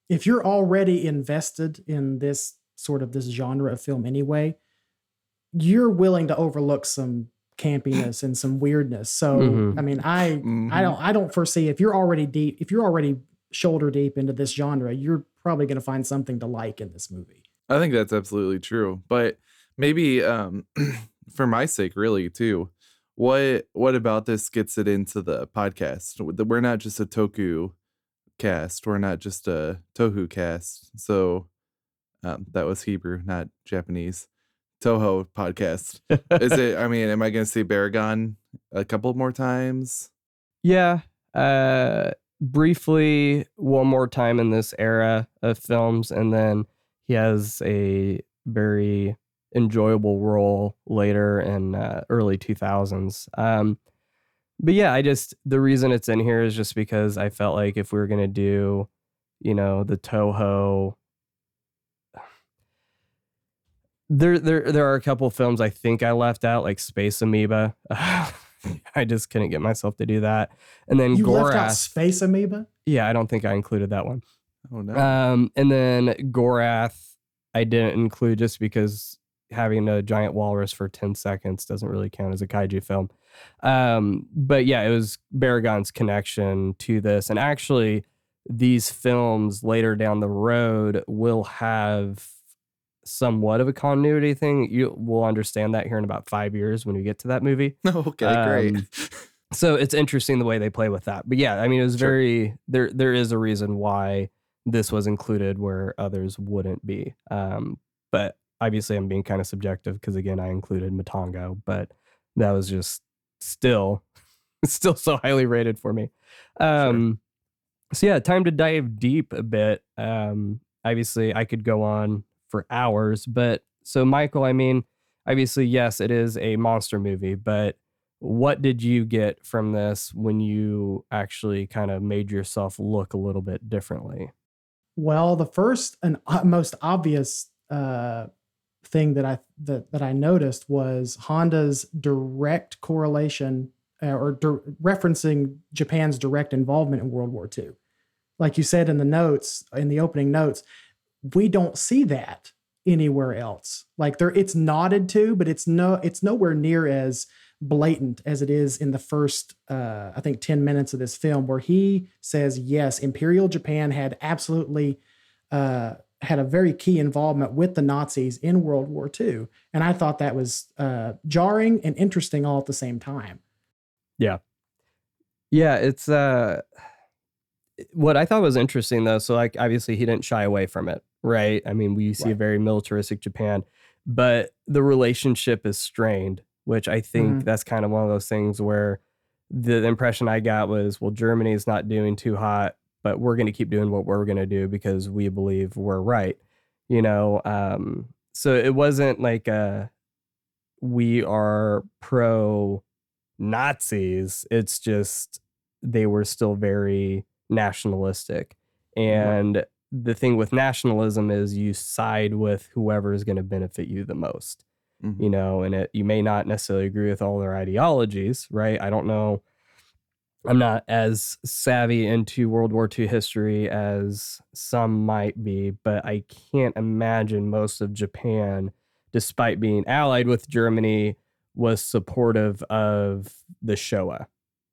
If you're already invested in this sort of this genre of film anyway, you're willing to overlook some campiness and some weirdness. So Mhm. I mean, I I Mhm. don't I don't foresee if you're already deep if you're already shoulder deep into this genre, you're probably going to find something to like in this movie. I think that's absolutely true. But maybe um for my sake really too. What what about this gets it into the podcast? We're not just a Toku cast. We're not just a Tohu cast. So um, that was Hebrew, not Japanese. Toho podcast. Is it I mean, am I going to see Baragon a couple more times? Yeah. Uh briefly one more time in this era of films, and then he has a very enjoyable role later in uh, early 2000s. Um, but yeah, I just the reason it's in here is just because I felt like if we were gonna do, you know, the Toho. There, there, there are a couple films I think I left out, like Space Amoeba. I just couldn't get myself to do that. And then You left out Gorath. Space Amoeba? Yeah, I don't think I included that one. Oh no. Um, and then Gorath, I didn't include just because having a giant walrus for 10 seconds doesn't really count as a kaiju film. Um, but yeah, it was Baragon's connection to this. And actually, these films later down the road will have somewhat of a continuity thing. You will understand that here in about five years when we get to that movie okay, great. um, so it's interesting the way they play with that. But yeah, I mean, it was Sure. very there. There is a reason why this was included where others wouldn't be. Um, but obviously, I'm being kind of subjective because again, I included Matango, but that was just still still so highly rated for me. Um, So yeah, time to dive deep a bit. Um, obviously, I could go on for hours, but so Michael, I mean, obviously, yes, it is a monster movie, but what did you get from this when you actually kind of made yourself look a little bit differently? Well, the first and most obvious uh, thing that I that, that I noticed was Honda's direct correlation uh, or dir- referencing Japan's direct involvement in World War II. Like you said in the notes, in the opening notes, we don't see that anywhere else. Like there, it's nodded to, but it's no, it's nowhere near as blatant as it is in the first, uh, I think, ten minutes of this film, where he says, "Yes, Imperial Japan had absolutely." Uh, had a very key involvement with the Nazis in World War II. And I thought that was uh, jarring and interesting all at the same time. Yeah, Yeah, it's uh what I thought was interesting though, so like obviously he didn't shy away from it, right? I mean, we see a very militaristic Japan, but the relationship is strained, which I think Mhm. that's kind of one of those things where the impression I got was, well, Germany's not doing too hot, but we're going to keep doing what we're going to do because we believe we're right. You know, um so it wasn't like uh we are pro Nazis. It's just they were still very nationalistic. And the thing with nationalism is you side with whoever is going to benefit you the most, Mhm. you know, and it, you may not necessarily agree with all their ideologies, right? I don't know. I'm not as savvy into World War II history as some might be, but I can't imagine most of Japan, despite being allied with Germany, was supportive of the Shoah,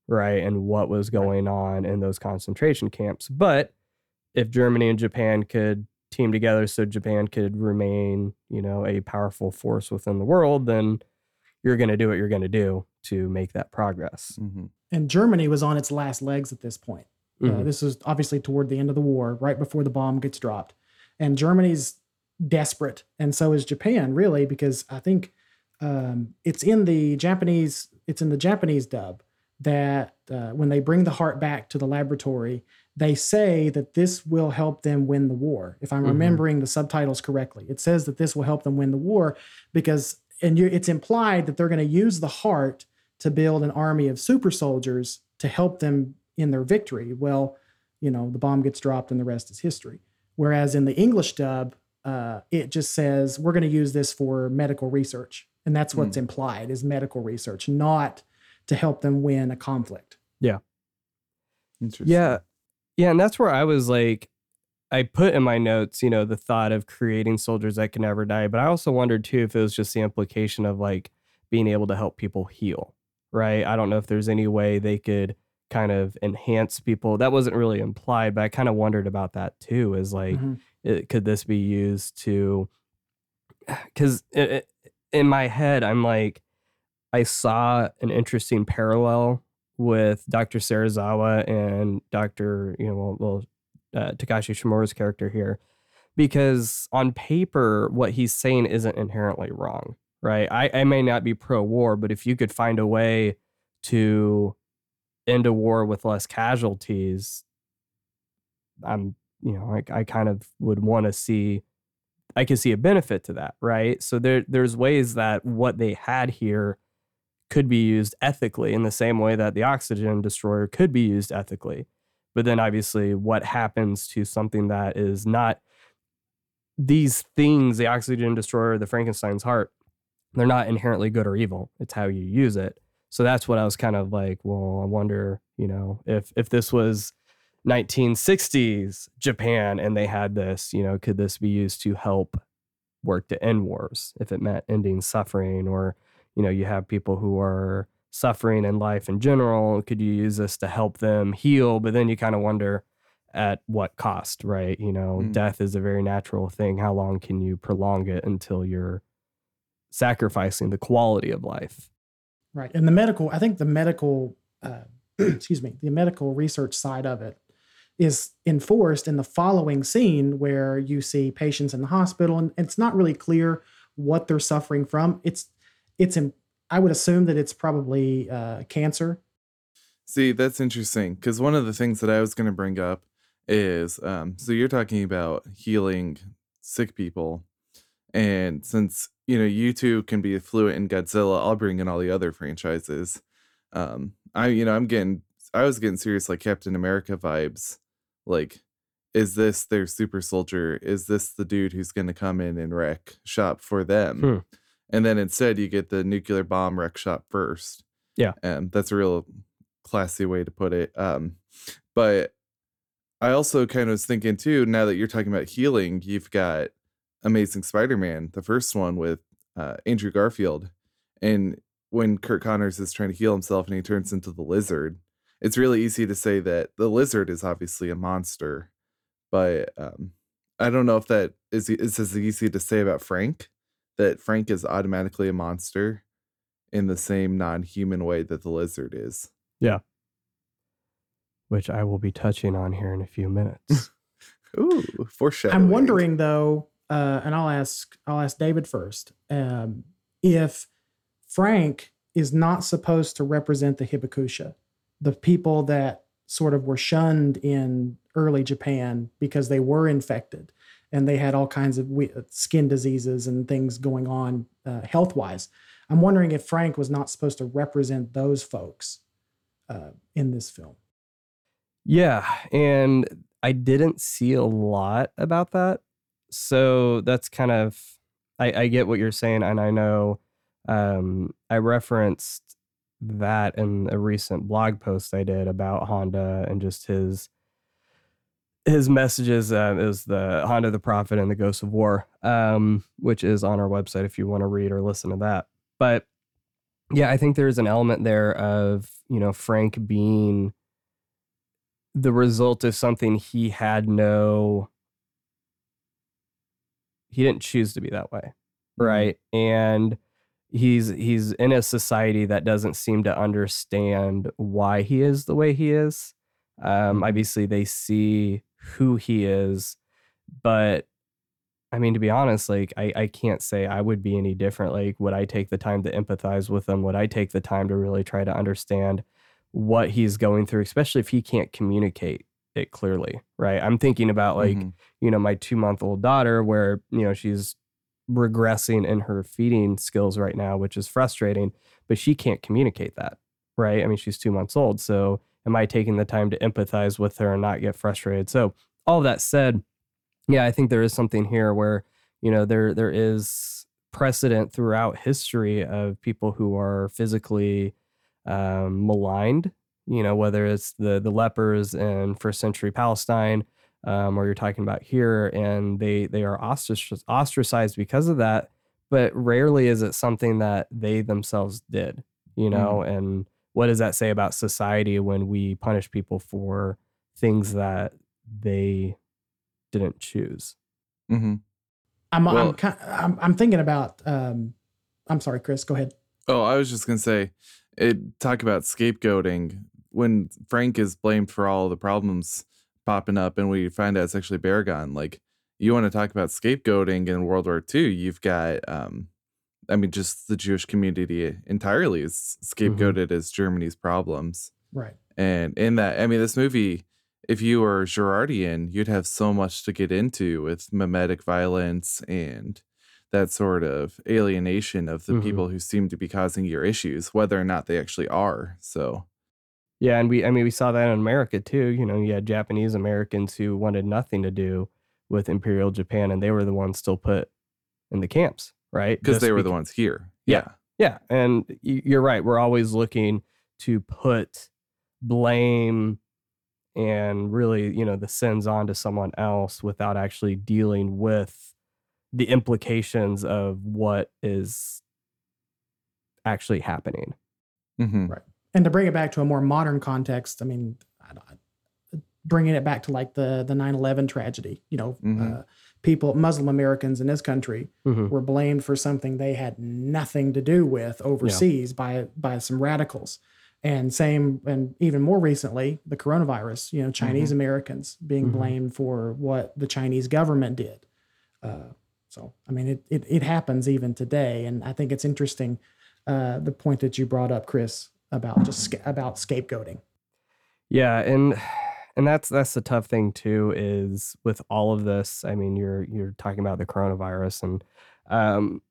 right? And what was going on in those concentration camps. But if Germany and Japan could team together so Japan could remain, you know, a powerful force within the world, then you're going to do what you're going to do to make that progress. Mhm. And Germany was on its last legs at this point. Uh, Mhm. this is obviously toward the end of the war, right before the bomb gets dropped. And Germany's desperate, and so is Japan, really, because I think um, it's in the Japanese, it's in the Japanese dub that uh, when they bring the heart back to the laboratory, they say that this will help them win the war. If I'm Mhm. remembering the subtitles correctly, it says that this will help them win the war because, and you, it's implied that they're going to use the heart to build an army of super soldiers to help them in their victory. Well, you know, the bomb gets dropped and the rest is history. Whereas in the English dub, uh, it just says we're going to use this for medical research, and that's what's implied is medical research, not to help them win a conflict. Interesting. Yeah. Yeah. And that's where I was like, I put in my notes, you know, the thought of creating soldiers that can never die. But I also wondered too if it was just the implication of like being able to help people heal, right? I don't know if there's any way they could kind of enhance people. That wasn't really implied, but I kind of wondered about that too. Is like, Mhm. it, could this be used to because in my head i'm like i saw an interesting parallel with dr serizawa and dr you know well, uh, takashi shimura's character here because on paper what he's saying isn't inherently wrong right i, I may not be pro-war but if you could find a way to end a war with less casualties I'm, you know, I, I kind of would want to see, I could see a benefit to that, right? So there, there's ways that what they had here could be used ethically in the same way that the oxygen destroyer could be used ethically. But then obviously, what happens to something that is not these things, the oxygen destroyer, the Frankenstein's heart, they're not inherently good or evil. It's how you use it. So that's what I was kind of like, well, I wonder, you know, if if this was 1960s Japan and they had this, you know, could this be used to help work to end wars if it meant ending suffering or, you know, you have people who are suffering in life in general, could you use this to help them heal? But then you kind of wonder at what cost, right? You know, Mm. death is a very natural thing. How long can you prolong it until you're sacrificing the quality of life? Right. And the medical, I think the medical, uh, excuse me, the medical research side of it is enforced in the following scene where you see patients in the hospital and it's not really clear what they're suffering from. It's, it's, I would assume that it's probably uh, cancer. See, that's interesting because one of the things that I was going to bring up is um, so you're talking about healing sick people. And since, you know, you two can be fluent in Godzilla, I'll bring in all the other franchises. Um, I, you know, I'm getting, I was getting serious like Captain America vibes. Like, is this their super soldier? Is this the dude who's going to come in and wreck shop for them? Hmm. And then instead, you get the nuclear bomb wreck shop first. Yeah. and that's a real classy way to put it. Um, but I also kind of was thinking too, now that you're talking about healing, you've got Amazing Spider Man, the first one with uh, Andrew Garfield. And when Curt Connors is trying to heal himself and he turns into the lizard, it's really easy to say that the lizard is obviously a monster. But um, I don't know if that is, is as easy to say about Frank, that Frank is automatically a monster in the same non human way that the lizard is. Yeah. Which I will be touching on here in a few minutes. Ooh, foreshadowing. I'm wondering though, uh, and I'll ask I'll ask David first. Um, if Frank is not supposed to represent the Hibakusha, the people that sort of were shunned in early Japan because they were infected and they had all kinds of skin diseases and things going on uh, health wise. I'm wondering if Frank was not supposed to represent those folks uh, in this film. Yeah, and I didn't see a lot about that. So that's kind of I, I get what you're saying, and I know um, I referenced that in a recent blog post I did about Honda and just his his messages. Uh, is the Honda the Prophet and the Ghost of War, um, which is on our website if you want to read or listen to that. But yeah, I think there's an element there of you know Frank being the result of something he had no he didn't choose to be that way right and he's he's in a society that doesn't seem to understand why he is the way he is um Mhm. obviously they see who he is but i mean to be honest like I, I can't say i would be any different. Like would i take the time to empathize with him? Would i take the time to really try to understand what he's going through especially if he can't communicate it clearly right? I'm thinking about like Mhm. you know my two month old daughter where you know she's regressing in her feeding skills right now which is frustrating but she can't communicate that right? I mean she's two months old so am i taking the time to empathize with her and not get frustrated? So all that said yeah i think there is something here where you know there there is precedent throughout history of people who are physically um, maligned you know whether it's the the lepers in first century palestine um, or you're talking about here and they they are ostrac- ostracized because of that but rarely is it something that they themselves did you know and what does that say about society when we punish people for things that they didn't choose Mhm. I'm Well- I'm, ki- I'm I'm thinking about. Um, I'm sorry, Chris. Go ahead. Oh, I was just gonna say, it talk about scapegoating when Frank is blamed for all the problems popping up, and we find out it's actually Baragon. Like, you want to talk about scapegoating in World War II? You've got, um, I mean, just the Jewish community entirely is scapegoated as Germany's problems. Right. And in that, I mean, this movie if you were Girardian, you'd have so much to get into with mimetic violence and that sort of alienation of the Mhm. people who seem to be causing your issues, whether or not they actually are. So, Yeah, and we I mean we saw that in America too. You know, you had Japanese Americans who wanted nothing to do with Imperial Japan, and they were the ones still put in the camps, right? because they were bec- the ones here. Yeah. Yeah, and y- you're right. We're always looking to put blame and really, you know, the sins onto someone else without actually dealing with the implications of what is actually happening. hmm and to bring it back to a more modern context, I mean, I, I- bringing it back to like the the 9/11 tragedy, you know, Mhm. uh, people, Muslim Americans in this country Mhm. were blamed for something they had nothing to do with overseas by by some radicals. And same, and even more recently, the coronavirus. You know, Chinese Americans being Mhm. blamed for what the Chinese government did. Uh, so, I mean, it, it it happens even today, and I think it's interesting uh, the point that you brought up, Chris, about just sca- about scapegoating. Yeah, and and that's that's the tough thing too is with all of this. I mean, you're you're talking about the coronavirus, and um,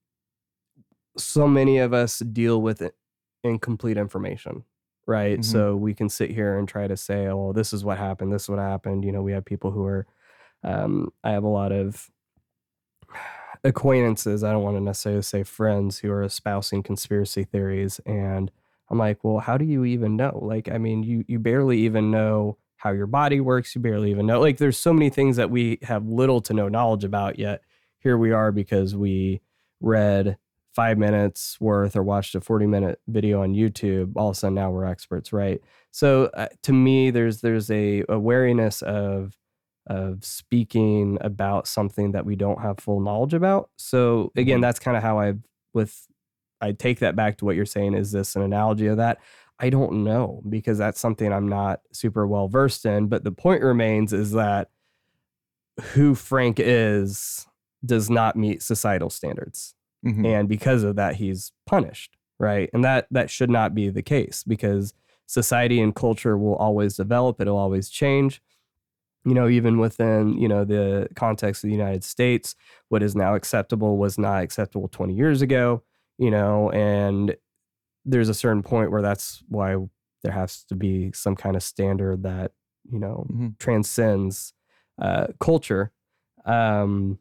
so many of us deal with incomplete information, right? Mhm. So we can sit here and try to say, "Oh, this is what happened. This is what happened." You know, we have people who are. Um, I have a lot of acquaintances. I don't want to necessarily say friends who are espousing conspiracy theories, and I'm like, well, how do you even know? Like, I mean, you you barely even know how your body works. You barely even know. Like, there's so many things that we have little to no knowledge about. Yet here we are because we read five minutes worth or watched a 40 minute video on YouTube. All of a sudden, now we're experts, right? So uh, to me, there's there's a, a wariness of of speaking about something that we don't have full knowledge about. So again, Mhm. that's kind of how I with I take that back to what you're saying. Is this an analogy of that? I don't know because that's something I'm not super well versed in. But the point remains is that who Frank is does not meet societal standards. Mhm. And because of that, he's punished, right? And that that should not be the case because society and culture will always develop, it'll always change. You know, even within, you know, the context of the United States, what is now acceptable was not acceptable 20 years ago, you know, and there's a certain point where that's why there has to be some kind of standard that, you know, Mhm. transcends uh, culture. Um,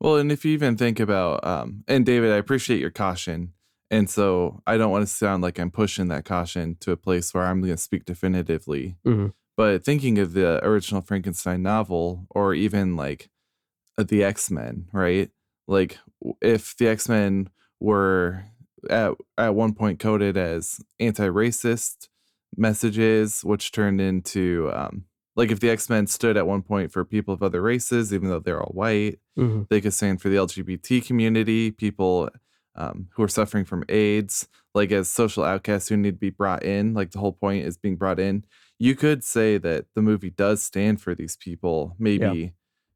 Well, and if you even think about, um, and David, I appreciate your caution. And so I don't want to sound like I'm pushing that caution to a place where I'm going to speak definitively. Mhm. But thinking of the original Frankenstein novel or even like the X Men, right? Like if the X Men were at, at one point coded as anti racist messages, which turned into, um, like if the X Men stood at one point for people of other races, even though they're all white, mhm. they could stand for the LGBT community, people um, who are suffering from AIDS, like as social outcasts who need to be brought in. Like the whole point is being brought in. You could say that the movie does stand for these people, maybe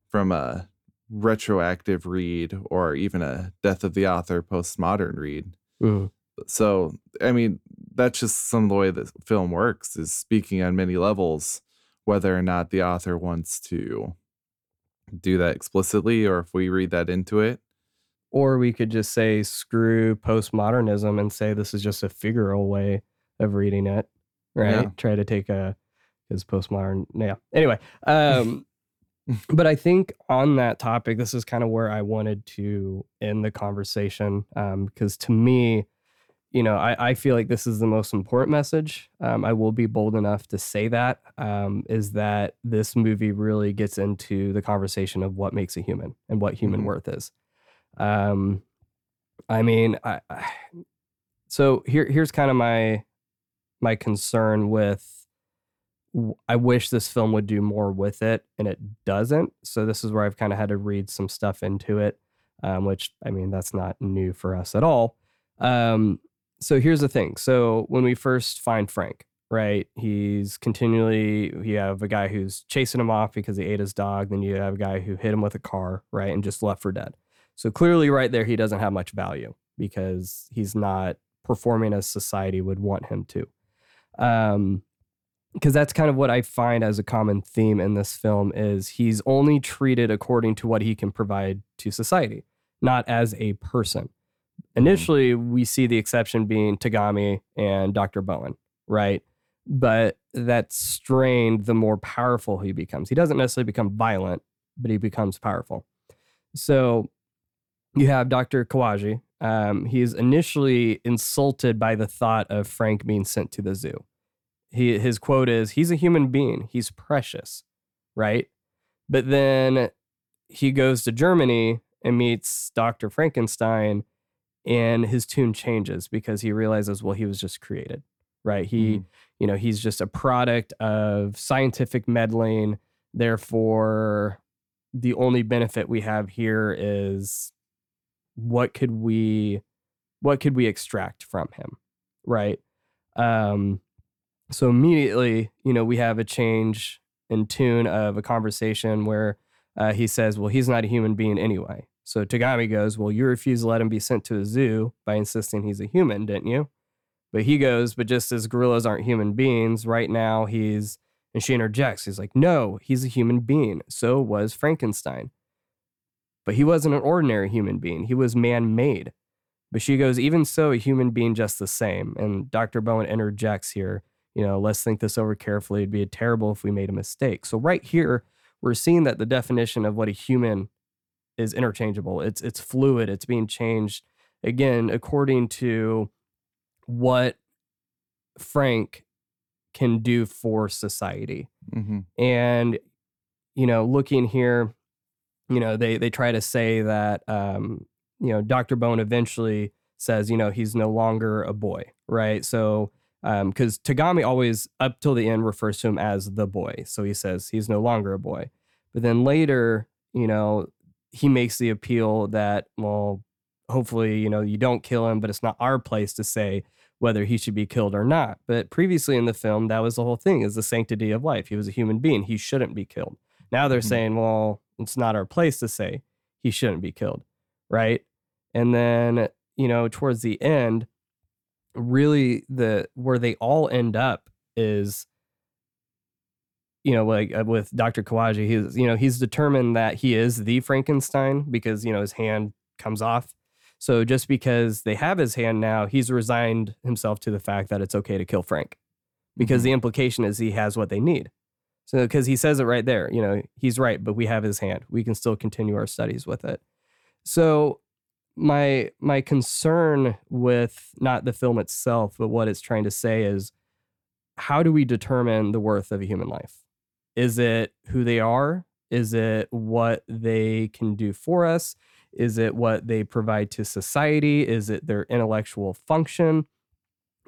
from a retroactive read or even a death of the author postmodern read. So, I mean, that's just some of the way that film works is speaking on many levels, whether or not the author wants to do that explicitly or if we read that into it. Or we could just say screw postmodernism and say this is just a figural way of reading it, right? Yeah. Try to take a because postmodern, yeah. Anyway, um, but I think on that topic, this is kind of where I wanted to end the conversation um, because to me, you know, I, I feel like this is the most important message. Um, I will be bold enough to say that um, is that this movie really gets into the conversation of what makes a human and what human Mhm. worth is. Um, I mean, I, I so here here's kind of my my concern with. I wish this film would do more with it, and it doesn't. So this is where I've kind of had to read some stuff into it, um, which I mean that's not new for us at all. Um, so here's the thing. So when we first find Frank, right, he's continually you have a guy who's chasing him off because he ate his dog. Then you have a guy who hit him with a car, right, and just left for dead. So clearly, right there, he doesn't have much value because he's not performing as society would want him to. Um, because that's kind of what I find as a common theme in this film is he's only treated according to what he can provide to society, not as a person. Initially, we see the exception being Tagami and Dr. Bowen, right? But that's strained the more powerful he becomes. He doesn't necessarily become violent, but he becomes powerful. So you have Dr. Kawaji. Um, he's initially insulted by the thought of Frank being sent to the zoo. He, his quote is, He's a human being, he's precious, right? But then he goes to Germany and meets Dr. Frankenstein, and his tune changes because he realizes, well, he was just created, right? He, Mhm. you know, he's just a product of scientific meddling. Therefore, the only benefit we have here is what could we what could we extract from him right um so immediately you know we have a change in tune of a conversation where uh, he says well he's not a human being anyway so tagami goes well you refused to let him be sent to a zoo by insisting he's a human didn't you but he goes but just as gorillas aren't human beings right now he's and she interjects he's like no he's a human being so was frankenstein but he wasn't an ordinary human being. He was man made. But she goes, even so, a human being just the same. And Dr. Bowen interjects here, you know, let's think this over carefully. It'd be terrible if we made a mistake. So, right here, we're seeing that the definition of what a human is interchangeable. It's it's fluid. It's being changed again according to what Frank can do for society hmm and you know looking here you know they they try to say that um you know dr bowen eventually says you know he's no longer a boy right so um because tagami always up till the end refers to him as the boy. So he says he's no longer a boy. But then later you know he makes the appeal that well hopefully you know you don't kill him but it's not our place to say whether he should be killed or not. But previously in the film that was the whole thing is the sanctity of life. He was a human being. He shouldn't be killed. Now they're Mhm. saying well it's not our place to say he shouldn't be killed right? And then you know towards the end really the where they all end up is you know like uh, with dr kawaji he's you know he's determined that he is the frankenstein because you know his hand comes off. So just because they have his hand now he's resigned himself to the fact that it's okay to kill frank because Mhm. the implication is he has what they need. So because he says it right there you know he's right but we have his hand. We can still continue our studies with it. So my my concern with not the film itself but what it's trying to say is how do we determine the worth of a human life? Is it who they are? Is it what they can do for us? Is it what they provide to society? Is it their intellectual function?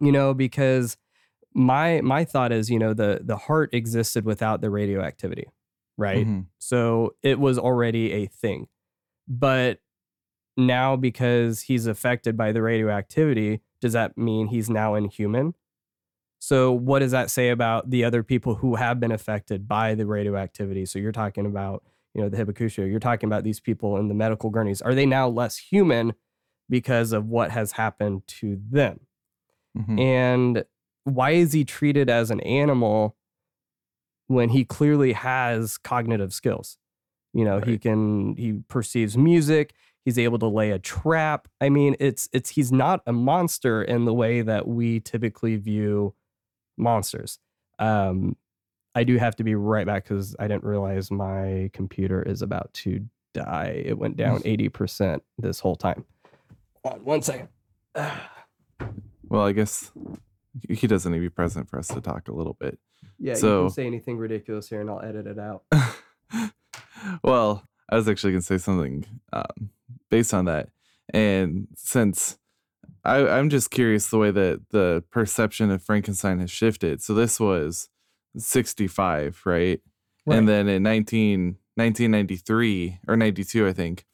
You know because my my thought is you know the the heart existed without the radioactivity right? Mhm. so it was already a thing. But now because he's affected by the radioactivity does that mean he's now inhuman? So what does that say about the other people who have been affected by the radioactivity? So you're talking about you know the hibakusha you're talking about these people in the medical gurneys. Are they now less human because of what has happened to them? Mhm. and why is he treated as an animal when he clearly has cognitive skills? You know he can he perceives music he's able to lay a trap. I mean it's it's he's not a monster in the way that we typically view monsters. Um i do have to be right back because i didn't realize my computer is about to die. It went down 80% this whole time. On one second. Well, I guess he doesn't need to be present for us to talk a little bit. Yeah, you So- can say anything ridiculous here, and I'll edit it out. well, I was actually going to say something um, based on that. And since I, I'm just curious the way that the perception of Frankenstein has shifted. So this was 65, right? And then in 19, 1993 or 92, I think,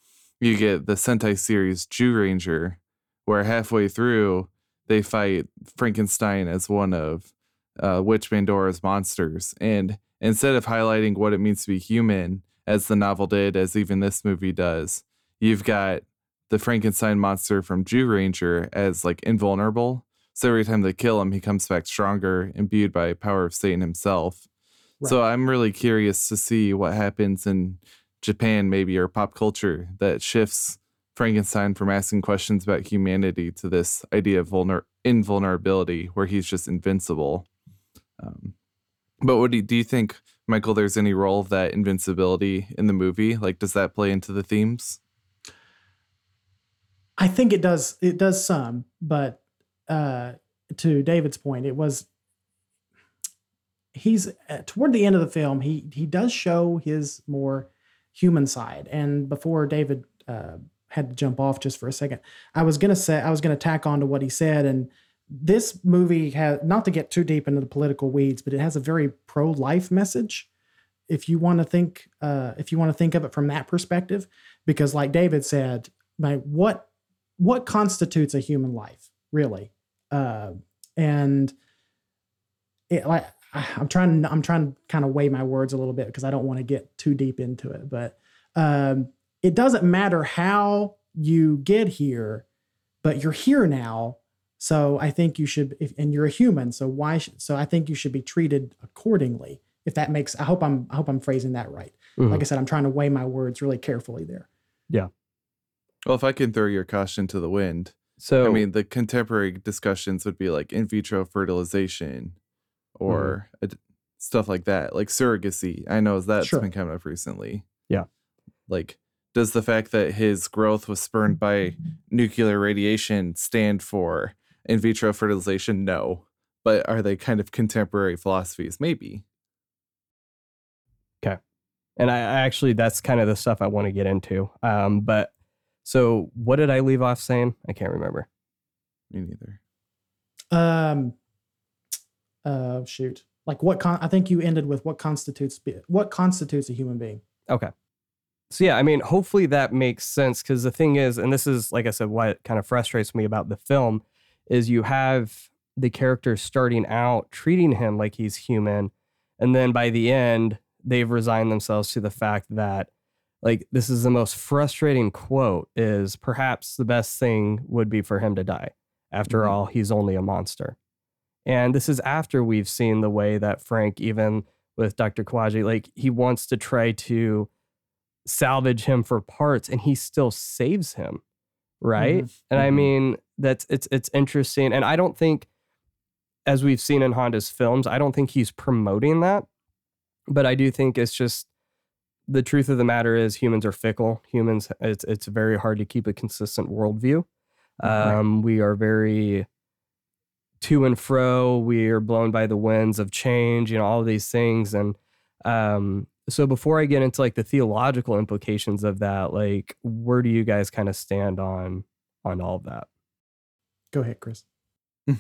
you get the Sentai series Zyuranger, where halfway through they fight Frankenstein as one of uh, Witch Bandora's monsters. And instead of highlighting what it means to be human, as the novel did, as even this movie does, you've got the Frankenstein monster from Zyuranger as like invulnerable. So every time they kill him, he comes back stronger, imbued by power of Satan himself. So I'm really curious to see what happens in Japan, maybe or pop culture, that shifts Frankenstein from asking questions about humanity to this idea of vulner- invulnerability, where he's just invincible. Um, but what do you, do you think, Michael? There's any role of that invincibility in the movie? Like, does that play into the themes? I think it does. It does some, but uh, to David's point, it was he's uh, toward the end of the film. He he does show his more human side. And before David uh, had to jump off just for a second, I was gonna say I was gonna tack on to what he said. And this movie has not to get too deep into the political weeds, but it has a very pro life message. If you want to think, uh, if you want to think of it from that perspective, because like David said, like what what constitutes a human life really? Uh and it like i'm trying i'm trying to kind of weigh my words a little bit because i don't want to get too deep into it but um it doesn't matter how you get here but you're here now. So i think you should if, and you're a human so why should, so i think you should be treated accordingly if that makes i hope i'm i hope i'm phrasing that right. Mhm. like i said i'm trying to weigh my words really carefully there Well, if I can throw your caution to the wind, So I mean, the contemporary discussions would be like in vitro fertilization or ad- stuff like that, like surrogacy. I know that's Sure. been coming up recently. Yeah. Like, does the fact that his growth was spurned by nuclear radiation stand for in vitro fertilization? No. But are they kind of contemporary philosophies? Maybe. Okay. And I, I actually that's kind of the stuff I want to get into. Um, but so what did I leave off saying? I can't remember. Me neither. Um. Uh, shoot. Like what? Con- I think you ended with what constitutes be- what constitutes a human being. Okay. So yeah, I mean, hopefully that makes sense because the thing is, and this is like I said, what kind of frustrates me about the film is you have the characters starting out treating him like he's human, and then by the end they've resigned themselves to the fact that like this is the most frustrating quote is perhaps the best thing would be for him to die. After Mhm. all, he's only a monster. And this is after we've seen the way that Frank, even with Dr. Kawaji, like he wants to try to salvage him for parts and he still saves him. Right. Mhm. And I Mhm. mean, that's it's it's interesting. And I don't think, as we've seen in Honda's films, I don't think he's promoting that. But I do think it's just the truth of the matter is humans are fickle. Humans, it's it's very hard to keep a consistent worldview. Right. Um, we are very to and fro. We are blown by the winds of change, you know, all of these things. And um, so before I get into like the theological implications of that, like where do you guys kind of stand on on all of that? Go ahead, Chris.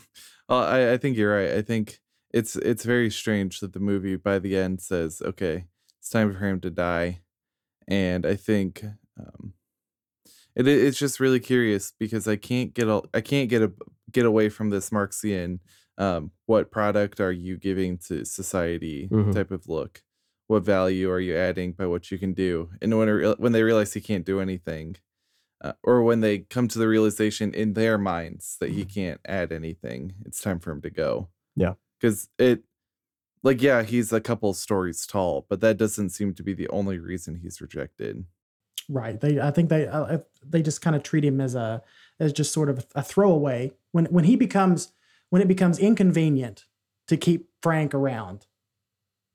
Well, I, I think you're right. I think it's it's very strange that the movie by the end says, "Okay, it's time for him to die," and I think um, it it's just really curious because I can't get a, I can't get a get away from this Marxian. Um, what product are you giving to society? Mhm. Type of look. What value are you adding by what you can do? And when when they realize he can't do anything, uh, or when they come to the realization in their minds that he can't add anything, it's time for him to go. Yeah. Because it, like, yeah, he's a couple stories tall, but that doesn't seem to be the only reason he's rejected. Right. They. I think they. Uh, they just kind of treat him as a as just sort of a throwaway. When when he becomes when it becomes inconvenient to keep Frank around,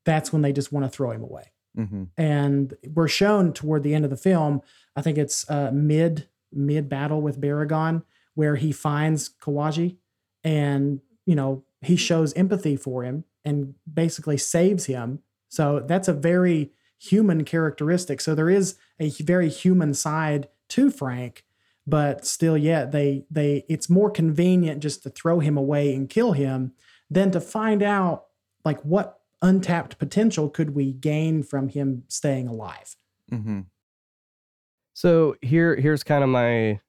that's when they just want to throw him away. hmm and we're shown toward the end of the film i think it's uh, mid mid battle with baragon where he finds kawaji and you know he shows empathy for him and basically saves him. So that's a very human characteristic. So there is a very human side to frank but still yet they they it's more convenient just to throw him away and kill him than to find out like what untapped potential could we gain from him staying alive. Hmm So here here's kind of my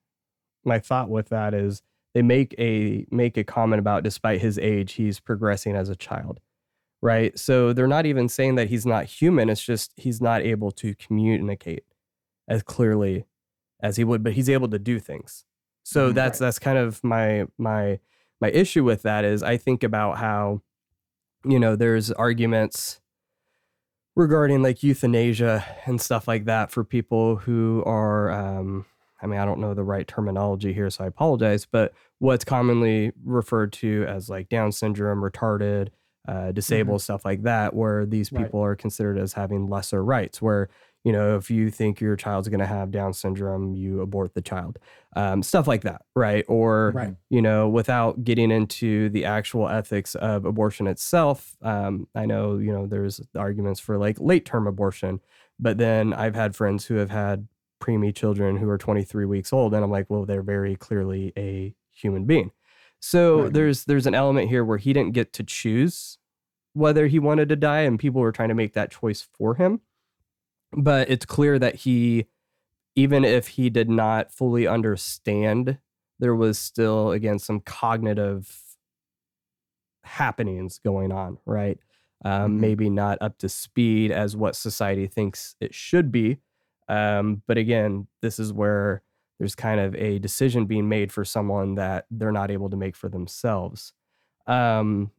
my thought with that is they make a make a comment about despite his age he's progressing as a child. Right? So they're not even saying that he's not human, it's just he's not able to communicate as clearly as he would, but he's able to do things. So Mhm. that's that's kind of my my my issue with that is I think about how, you know, there's arguments regarding like euthanasia and stuff like that for people who are, um, I mean, I don't know the right terminology here, so I apologize, but what's commonly referred to as like Down syndrome, retarded, uh, disabled, stuff like that, where these Right. people are considered as having lesser rights, where you know, if you think your child's going to have Down syndrome, you abort the child, um, stuff like that, right? Or Right. you know, without getting into the actual ethics of abortion itself, um, I know you know there's arguments for like late term abortion, but then I've had friends who have had preemie children who are 23 weeks old, and I'm like, well, they're very clearly a human being. So Right. there's there's an element here where he didn't get to choose whether he wanted to die, and people were trying to make that choice for him. But it's clear that he, even if he did not fully understand, there was still again some cognitive happenings going on, right? Um, Mhm. Maybe not up to speed as what society thinks it should be. Um, but again, this is where there's kind of a decision being made for someone that they're not able to make for themselves. Um,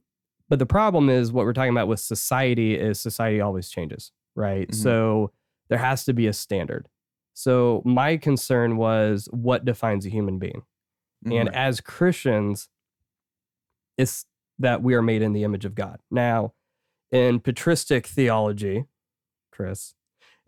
but the problem is what we're talking about with society is society always changes, right? Mhm. So there has to be a standard. So my concern was what defines a human being? And Mhm. as Christians, it's that we are made in the image of God. Now, in patristic theology, Chris,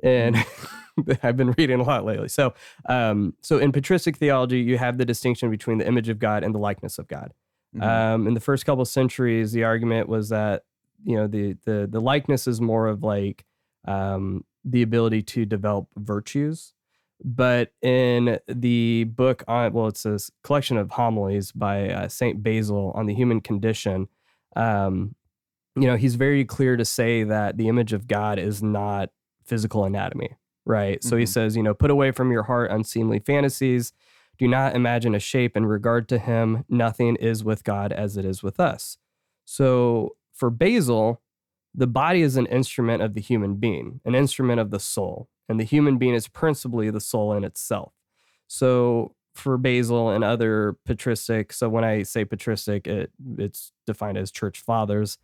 and I've been reading a lot lately. So, um, so in patristic theology, you have the distinction between the image of God and the likeness of God. Mhm. Um, in the first couple centuries, the argument was that you know the the the likeness is more of like um, the ability to develop virtues. But in the book on well, it's a collection of homilies by uh, Saint Basil on the human condition. Um, you know, he's very clear to say that the image of God is not physical anatomy, right? So he Mhm. says, you know, put away from your heart unseemly fantasies. Do not imagine a shape in regard to him. Nothing is with God as it is with us. So for Basil, the body is an instrument of the human being, an instrument of the soul, and the human being is principally the soul in itself. So for Basil and other patristic, so when I say patristic, it it's defined as church fathers.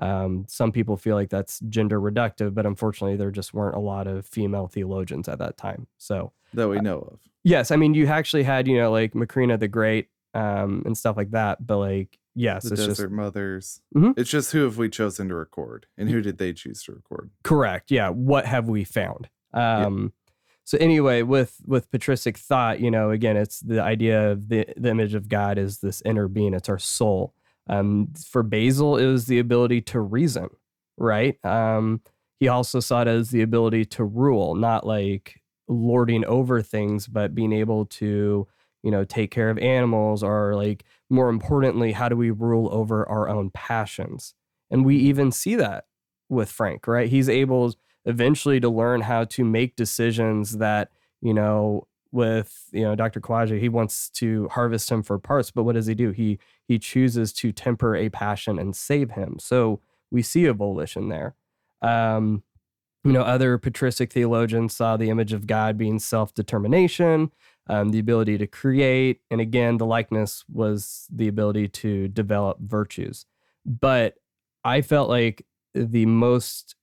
Um, some people feel like that's gender reductive, but unfortunately, there just weren't a lot of female theologians at that time. So that we know of. Yes, I mean you actually had you know like Macrina the Great um, and stuff like that, but like yes, The it's Desert just Mothers. Mhm. It's just who have we chosen to record and who did they choose to record? correct. Yeah, what have we found? Um, So anyway, with with patristic thought, you know, again, it's the idea of the the image of God is this inner being. It's our soul. Um, for Basil, it was the ability to reason, right? Um, he also saw it as the ability to rule, not like lording over things, but being able to, you know, take care of animals, or like more importantly, how do we rule over our own passions? And we even see that with Frank, right? He's able eventually to learn how to make decisions that, you know, with, you know, Dr. Kawaji, he wants to harvest him for parts, but what does he do? He he chooses to temper a passion and save him. So we see a volition there. Um, you know, other patristic theologians saw the image of God being self determination, um, the ability to create. And again, the likeness was the ability to develop virtues. But I felt like the most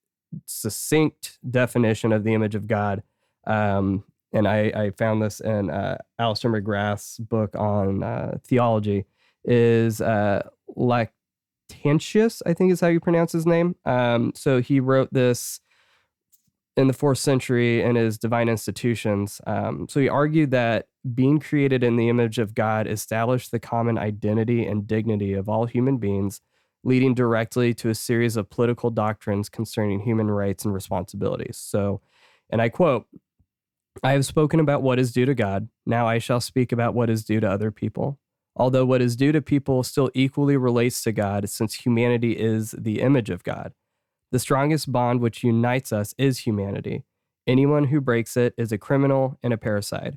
succinct definition of the image of God, um, and I, I found this in uh, Alister McGrath's book on uh, theology, is uh, Lactantius, I think is how you pronounce his name. Um, so he wrote this in the fourth century in his Divine Institutions. Um, so he argued that being created in the image of God established the common identity and dignity of all human beings, leading directly to a series of political doctrines concerning human rights and responsibilities. So, and I quote, I have spoken about what is due to God. Now I shall speak about what is due to other people. Although what is due to people still equally relates to God, since humanity is the image of God. The strongest bond which unites us is humanity. Anyone who breaks it is a criminal and a parasite.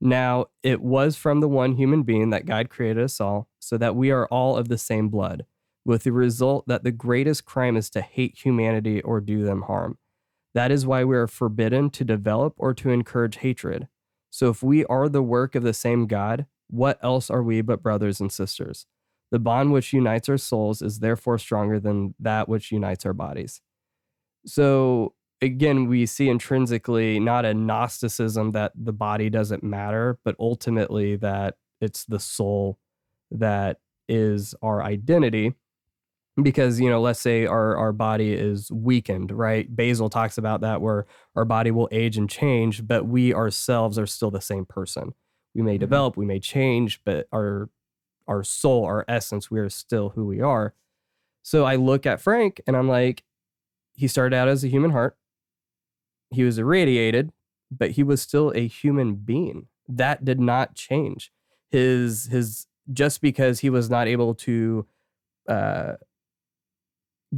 Now, it was from the one human being that God created us all, so that we are all of the same blood, with the result that the greatest crime is to hate humanity or do them harm. That is why we are forbidden to develop or to encourage hatred. So, if we are the work of the same God, what else are we but brothers and sisters? The bond which unites our souls is therefore stronger than that which unites our bodies. So again, we see intrinsically not a Gnosticism that the body doesn't matter, but ultimately that it's the soul that is our identity. Because, you know, let's say our, our body is weakened, right? Basil talks about that where our body will age and change, but we ourselves are still the same person. We may Mhm. develop, we may change, but our our soul, our essence, we are still who we are. So I look at Frank and I'm like, he started out as a human heart. He was irradiated, but he was still a human being. That did not change. His his just because he was not able to uh,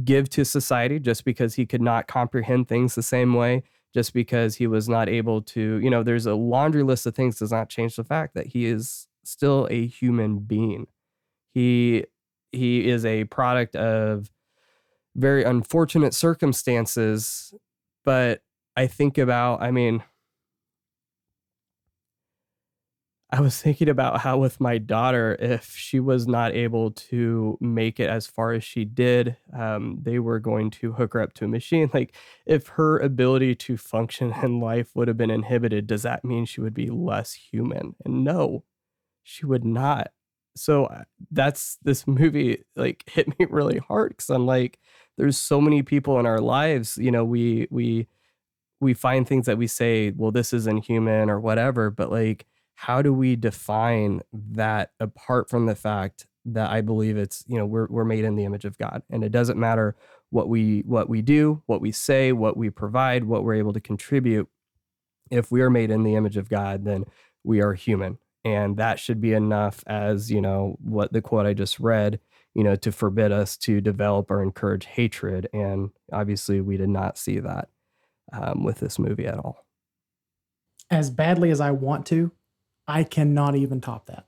give to society, just because he could not comprehend things the same way, just because he was not able to, you know, there's a laundry list of things does not change the fact that he is still a human being. He he is a product of very unfortunate circumstances, but I think about, I mean, I was thinking about how with my daughter, if she was not able to make it as far as she did, um, they were going to hook her up to a machine. Like, if her ability to function in life would have been inhibited, does that mean she would be less human? And no, she would not. So uh, that's this movie like hit me really hard because I'm like, there's so many people in our lives, you know, we we we find things that we say, well, this isn't human or whatever, but like how do we define that apart from the fact that I believe it's, you know, we're we're made in the image of God. And it doesn't matter what we what we do, what we say, what we provide, what we're able to contribute. If we are made in the image of God, then we are human. And that should be enough as, you know, what the quote I just read, you know, to forbid us to develop or encourage hatred. And obviously we did not see that um, with this movie at all. As badly as I want to, I cannot even top that.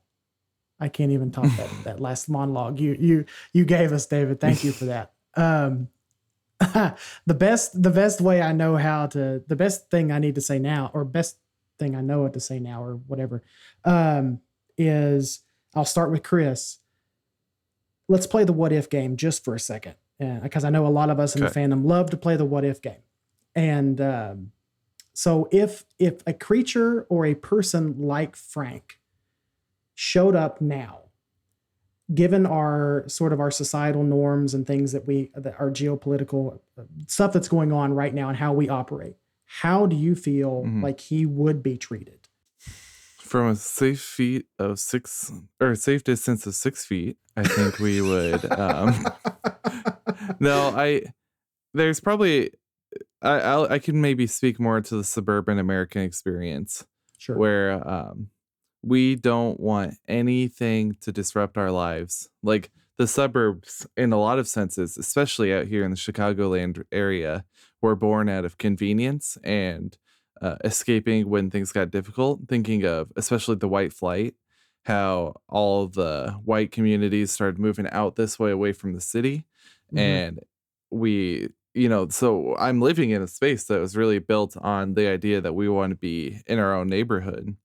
I can't even top that that last monologue you you you gave us, David. Thank you for that. Um, the best the best way I know how to the best thing I need to say now, or best thing I know what to say now, or whatever, um, is I'll start with Chris. Let's play the what if game just for a second, because I know a lot of us in the fandom love to play the what if game, and um, so if if a creature or a person like Frank showed up now, given our sort of our societal norms and things that we that our geopolitical uh, stuff that's going on right now and how we operate, how do you feel Mhm. like he would be treated? From a safe feet of six or safe distance of six feet, I think we would. Um, no, I. There's probably. I I'll, I can maybe speak more to the suburban American experience Sure. where um, we don't want anything to disrupt our lives. Like the suburbs, in a lot of senses, especially out here in the Chicagoland area, were born out of convenience and uh, escaping when things got difficult. Thinking of especially the white flight, how all the white communities started moving out this way away from the city. Mhm. And we, you know, so I'm living in a space that was really built on the idea that we want to be in our own neighborhood.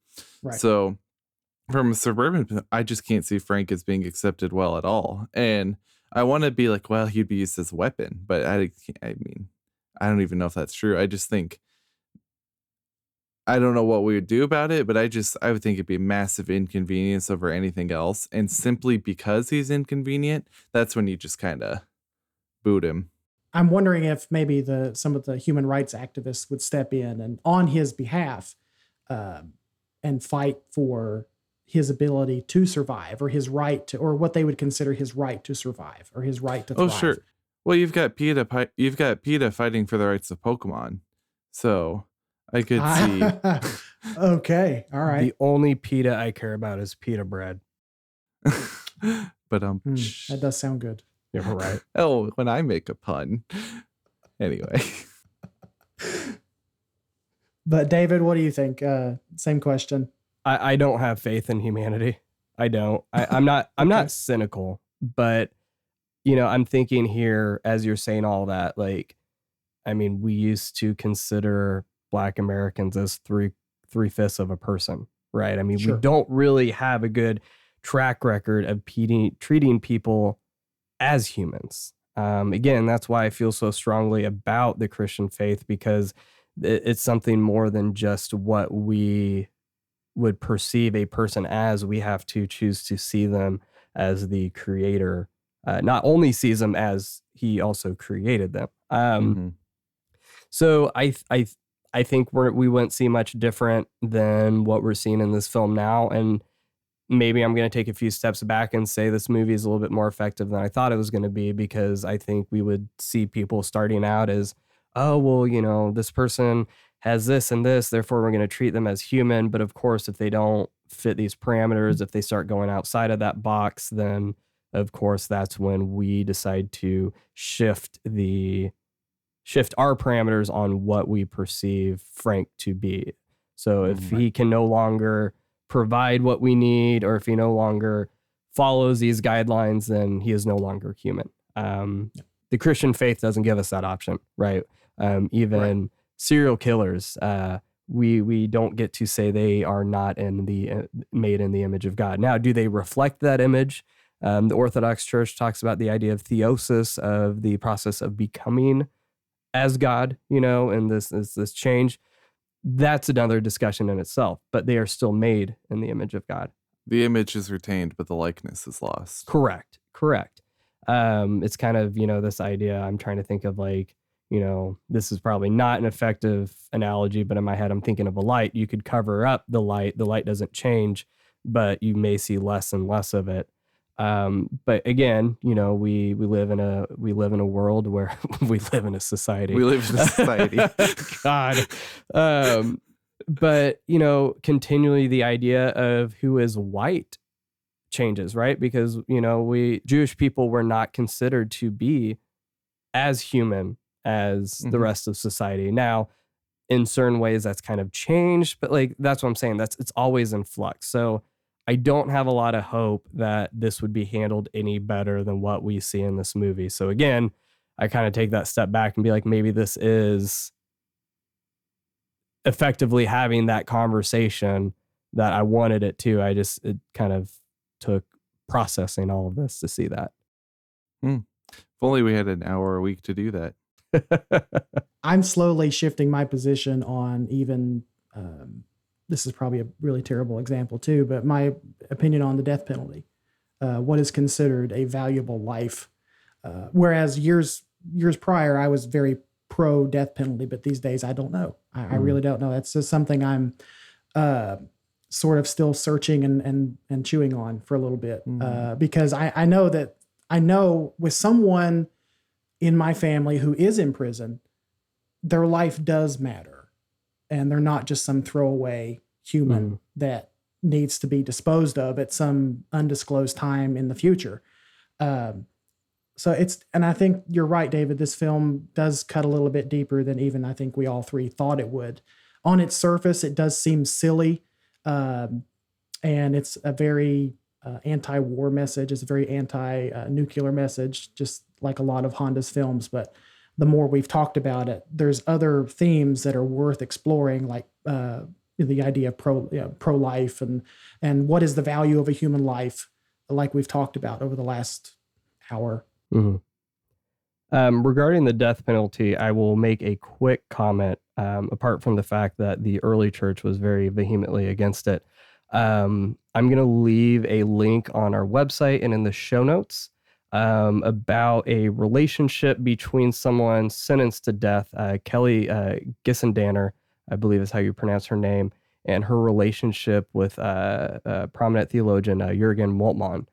right. So from a suburban, I just can't see Frank as being accepted well at all. And I want to be like, well, he'd be used as a weapon, but I, I mean, I don't even know if that's true. I just think I don't know what we would do about it, but I just I would think it'd be a massive inconvenience over anything else. And simply because he's inconvenient, that's when you just kind of boot him. I'm wondering if maybe the some of the human rights activists would step in and on his behalf um, and fight for his ability to survive or his right to or what they would consider his right to survive or his right to Oh, sure. Well, you've got PETA. You've got PETA fighting for the rights of Pokemon. So I could see. okay. All right. The only pita I care about is pita bread. but um, Hmm, that does sound good. You're right. oh, when I make a pun. Anyway, But David, what do you think? Uh, same question. I, I don't have faith in humanity. I don't. I, I'm not. I'm Okay. not cynical, but you know, I'm thinking here as you're saying all that. Like, I mean, we used to consider Black Americans as three three fifths of a person, right? I mean, Sure. we don't really have a good track record of treating, treating people as humans. Um, again, that's why I feel so strongly about the Christian faith because it's something more than just what we would perceive a person as. We have to choose to see them as the creator, uh, not only sees them as he also created them. Um, mm-hmm. So I, I, I think we're, we wouldn't see much different than what we're seeing in this film now. And maybe I'm going to take a few steps back and say this movie is a little bit more effective than I thought it was going to be because I think we would see people starting out as, oh, well, you know, this person has this and this, therefore we're going to treat them as human. But of course, if they don't fit these parameters, if they start going outside of that box, then of course that's when we decide to shift the shift our parameters on what we perceive Frank to be. So if mm-hmm. he can no longer provide what we need, or if he no longer follows these guidelines, then he is no longer human. Um, the Christian faith doesn't give us that option, right? Um, even right. serial killers, uh, we we don't get to say they are not in the uh, made in the image of God. Now, do they reflect that image? Um, the Orthodox Church talks about the idea of theosis, of the process of becoming as God, you know, and this this, this change that's another discussion in itself, but they are still made in the image of God. The image is retained, but the likeness is lost. Correct. Correct. Um, it's kind of, you know, this idea I'm trying to think of like, you know, this is probably not an effective analogy, but in my head, I'm thinking of a light. You could cover up the light, the light doesn't change, but you may see less and less of it. Um, but again, you know, we we live in a we live in a world where we live in a society. We live in a society. God. Um, but you know, continually the idea of who is white changes, right? Because you know, we Jewish people were not considered to be as human as mm-hmm. the rest of society. Now, in certain ways, that's kind of changed, but like that's what I'm saying. That's it's always in flux. So I don't have a lot of hope that this would be handled any better than what we see in this movie. So again, I kind of take that step back and be like, maybe this is effectively having that conversation that I wanted it to. I just it kind of took processing all of this to see that. Hmm. If only we had an hour a week to do that. I'm slowly shifting my position on even um, this is probably a really terrible example too, but my opinion on the death penalty, uh, what is considered a valuable life. Uh, whereas years years prior, I was very pro death penalty, but these days I don't know. I, mm. I really don't know. That's just something I'm uh, sort of still searching and and and chewing on for a little bit mm. because I I know that I know with someone in my family who is in prison, their life does matter and they're not just some throwaway human mm. that needs to be disposed of at some undisclosed time in the future. Um, so it's, and I think you're right, David. This film does cut a little bit deeper than even I think we all three thought it would. On its surface, it does seem silly, um, and it's a very uh, anti-war message. It's a very anti-nuclear message, just like a lot of Honda's films. But the more we've talked about it, there's other themes that are worth exploring, like uh, the idea of pro you know, pro life and and what is the value of a human life, like we've talked about over the last hour. Mm-hmm. Um, regarding the death penalty, I will make a quick comment. Um, apart from the fact that the early church was very vehemently against it, um, I'm going to leave a link on our website and in the show notes um, about a relationship between someone sentenced to death, uh, Kelly uh, Gissendaner, I believe is how you pronounce her name, and her relationship with uh, uh prominent theologian uh, Jurgen Moltmann.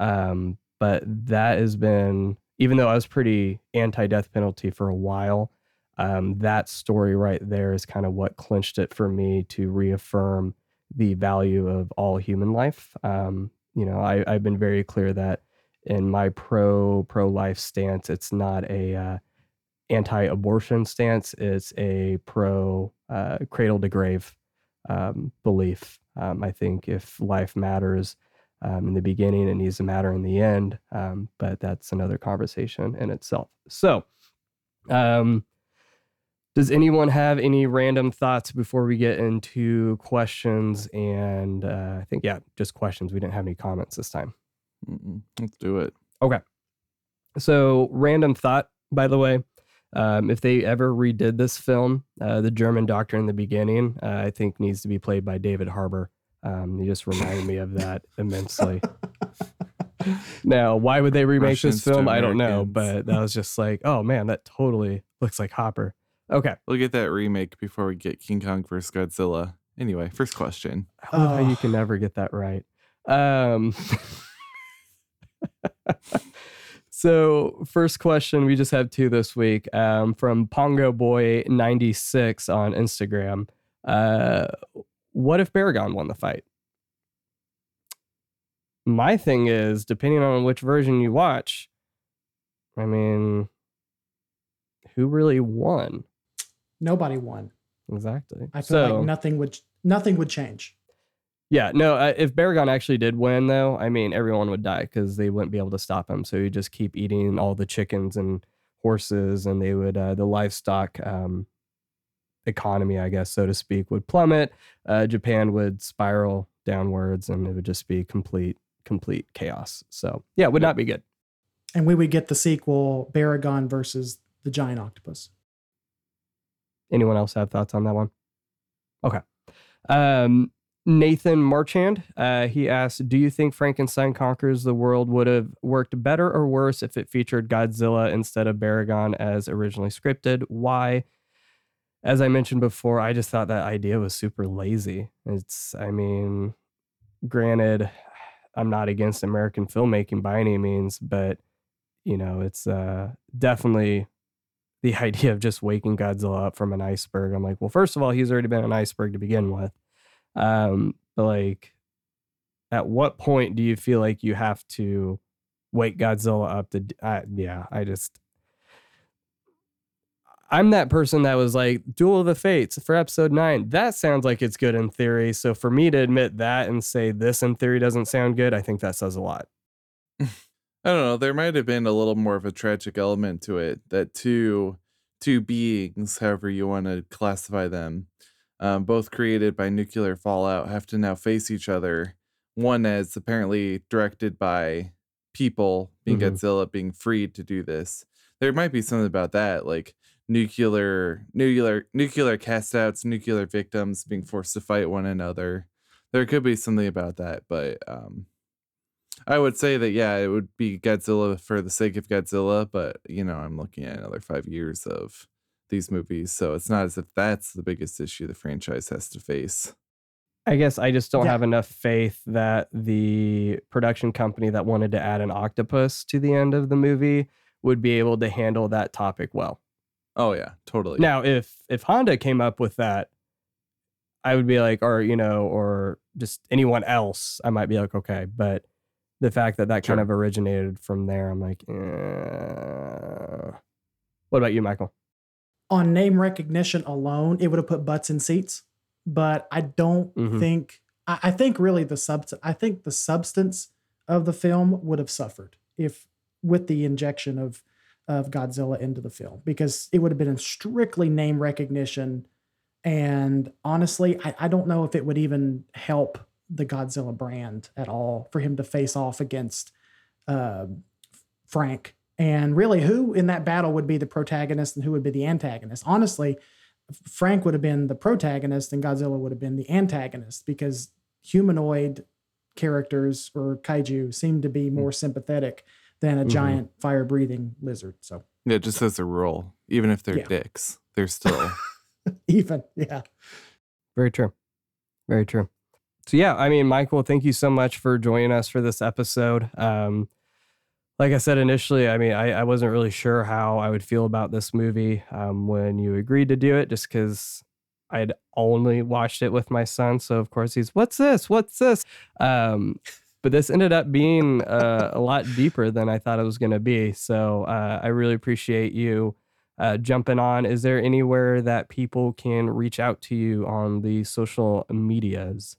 Um, but that has been, even though I was pretty anti death penalty for a while, um, that story right there is kind of what clinched it for me to reaffirm the value of all human life. Um, you know, I, I've been very clear that in my pro pro life stance, it's not a uh, anti abortion stance. It's a pro uh, cradle to grave um, belief. Um, I think if life matters um, in the beginning, it needs to matter in the end. Um, but that's another conversation in itself. So, um, Does anyone have any random thoughts before we get into questions? And uh, I think, yeah, just questions. We didn't have any comments this time. Mm-mm. Let's do it. Okay. So, random thought, by the way, um, if they ever redid this film, uh, the German doctor in the beginning, uh, I think needs to be played by David Harbour. Um, he just reminded me of that immensely. Now, why would they remake Russians this film? I don't know, but that was just like, oh man, that totally looks like Hopper. Okay, We'll get that remake before we get King Kong vs. Godzilla. Anyway, first question. I love how you Oh. can never get that right. Um, so, first question, we just have two this week um, from Pongo Boy 96 on Instagram. Uh, what if Baragon won the fight? My thing is, depending on which version you watch, I mean, who really won? Nobody won. Exactly. I feel so, like nothing would nothing would change. Yeah, no. Uh, if Baragon actually did win, though, I mean, everyone would die because they wouldn't be able to stop him. So he'd just keep eating all the chickens and horses, and they would uh, the livestock um, economy, I guess, so to speak, would plummet. Uh, Japan would spiral downwards, and it would just be complete, complete chaos. So yeah, it would not be good. And we would get the sequel Baragon versus the giant octopus. Anyone else have thoughts on that one? Okay. Um, Nathan Marchand, uh, he asked, "Do you think Frankenstein Conquers the World would have worked better or worse if it featured Godzilla instead of Baragon as originally scripted? Why?" As I mentioned before, I just thought that idea was super lazy. It's, I mean, granted, I'm not against American filmmaking by any means, but you know, it's uh, definitely the idea of just waking Godzilla up from an iceberg. I'm like, well, first of all, he's already been an iceberg to begin with. Um, but like, at what point do you feel like you have to wake Godzilla up to? yeah, I just. I'm that person that was like Duel of the Fates for episode nine. That sounds like it's good in theory. So for me to admit that and say this in theory doesn't sound good, I think that says a lot. I don't know. There might have been a little more of a tragic element to it that two two beings, however you want to classify them, um, both created by nuclear fallout, have to now face each other. One as apparently directed by people, being Mhm. Godzilla, being freed to do this. There might be something about that, like nuclear, nuclear, nuclear castouts, nuclear victims being forced to fight one another. There could be something about that, but um, I would say that yeah, it would be Godzilla for the sake of Godzilla, but you know, I'm looking at another five years of these movies, so it's not as if that's the biggest issue the franchise has to face. I guess I just don't Yeah. have enough faith that the production company that wanted to add an octopus to the end of the movie would be able to handle that topic well. Oh yeah, totally. Now, if if Honda came up with that, I would be like, or you know, or just anyone else, I might be like, okay. But the fact that that kind of originated from there, I'm like, eh. what about you, Michael? On name recognition alone, it would have put butts in seats. But I don't Mhm. think I, I think really the substance I think the substance of the film would have suffered if with the injection of of Godzilla into the film because it would have been strictly name recognition. And honestly, I, I don't know if it would even help the Godzilla brand at all for him to face off against uh, Frank. And really, who in that battle would be the protagonist and who would be the antagonist? Honestly, Frank would have been the protagonist and Godzilla would have been the antagonist because humanoid characters or kaiju seem to be more sympathetic than a Mhm. giant fire breathing lizard. So yeah, just as a rule, even if they're Yeah. dicks, they're still even, yeah. Very true. Very true. So yeah, I mean, Michael, thank you so much for joining us for this episode. Um, like I said initially, I mean, I, I wasn't really sure how I would feel about this movie um, when you agreed to do it, just because I'd only watched it with my son. So of course he's, "What's this? What's this?" Um, but this ended up being uh, a lot deeper than I thought it was going to be. So uh, I really appreciate you uh, jumping on. Is there anywhere that people can reach out to you on the social medias?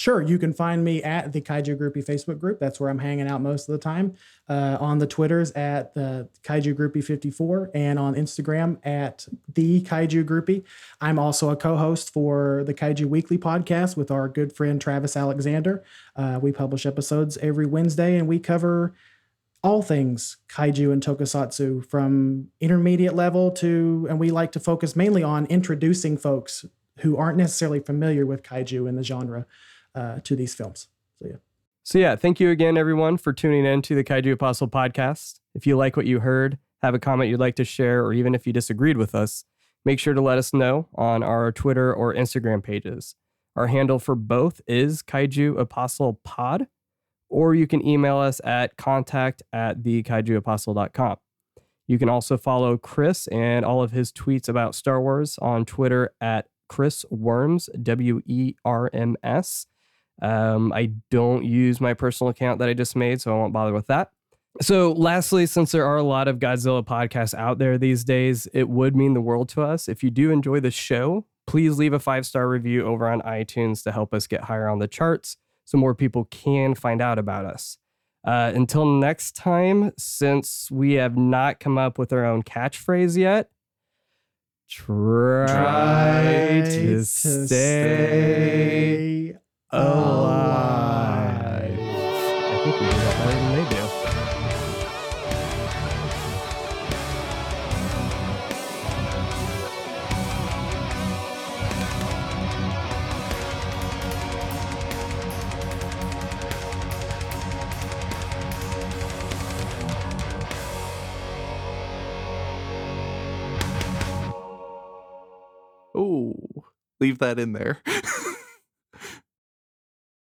Sure, you can find me at the Kaiju Groupie Facebook group. That's where I'm hanging out most of the time. Uh, on the Twitters at the Kaiju Groupie 54 and on Instagram at the Kaiju Groupie. I'm also a co-host for the Kaiju Weekly podcast with our good friend Travis Alexander. Uh, we publish episodes every Wednesday, and we cover all things kaiju and tokusatsu from intermediate level to, and we like to focus mainly on introducing folks who aren't necessarily familiar with kaiju and the genre uh, to these films. So yeah. So yeah, thank you again, everyone, for tuning in to the Kaiju Apostle podcast. If you like what you heard, have a comment you'd like to share, or even if you disagreed with us, make sure to let us know on our Twitter or Instagram pages. Our handle for both is Kaiju Apostle Pod, or you can email us at contact at thekaijuapostle.com. You can also follow Chris and all of his tweets about Star Wars on Twitter at Chris Werms, W E R M S. Um, I don't use my personal account that I just made, so I won't bother with that. So, lastly, since there are a lot of Godzilla podcasts out there these days, it would mean the world to us. If you do enjoy the show, please leave a five star review over on iTunes to help us get higher on the charts so more people can find out about us. Uh, until next time, since we have not come up with our own catchphrase yet, try, Try to, to stay, stay alive. I think we did that better than they do. Oh, leave that in there.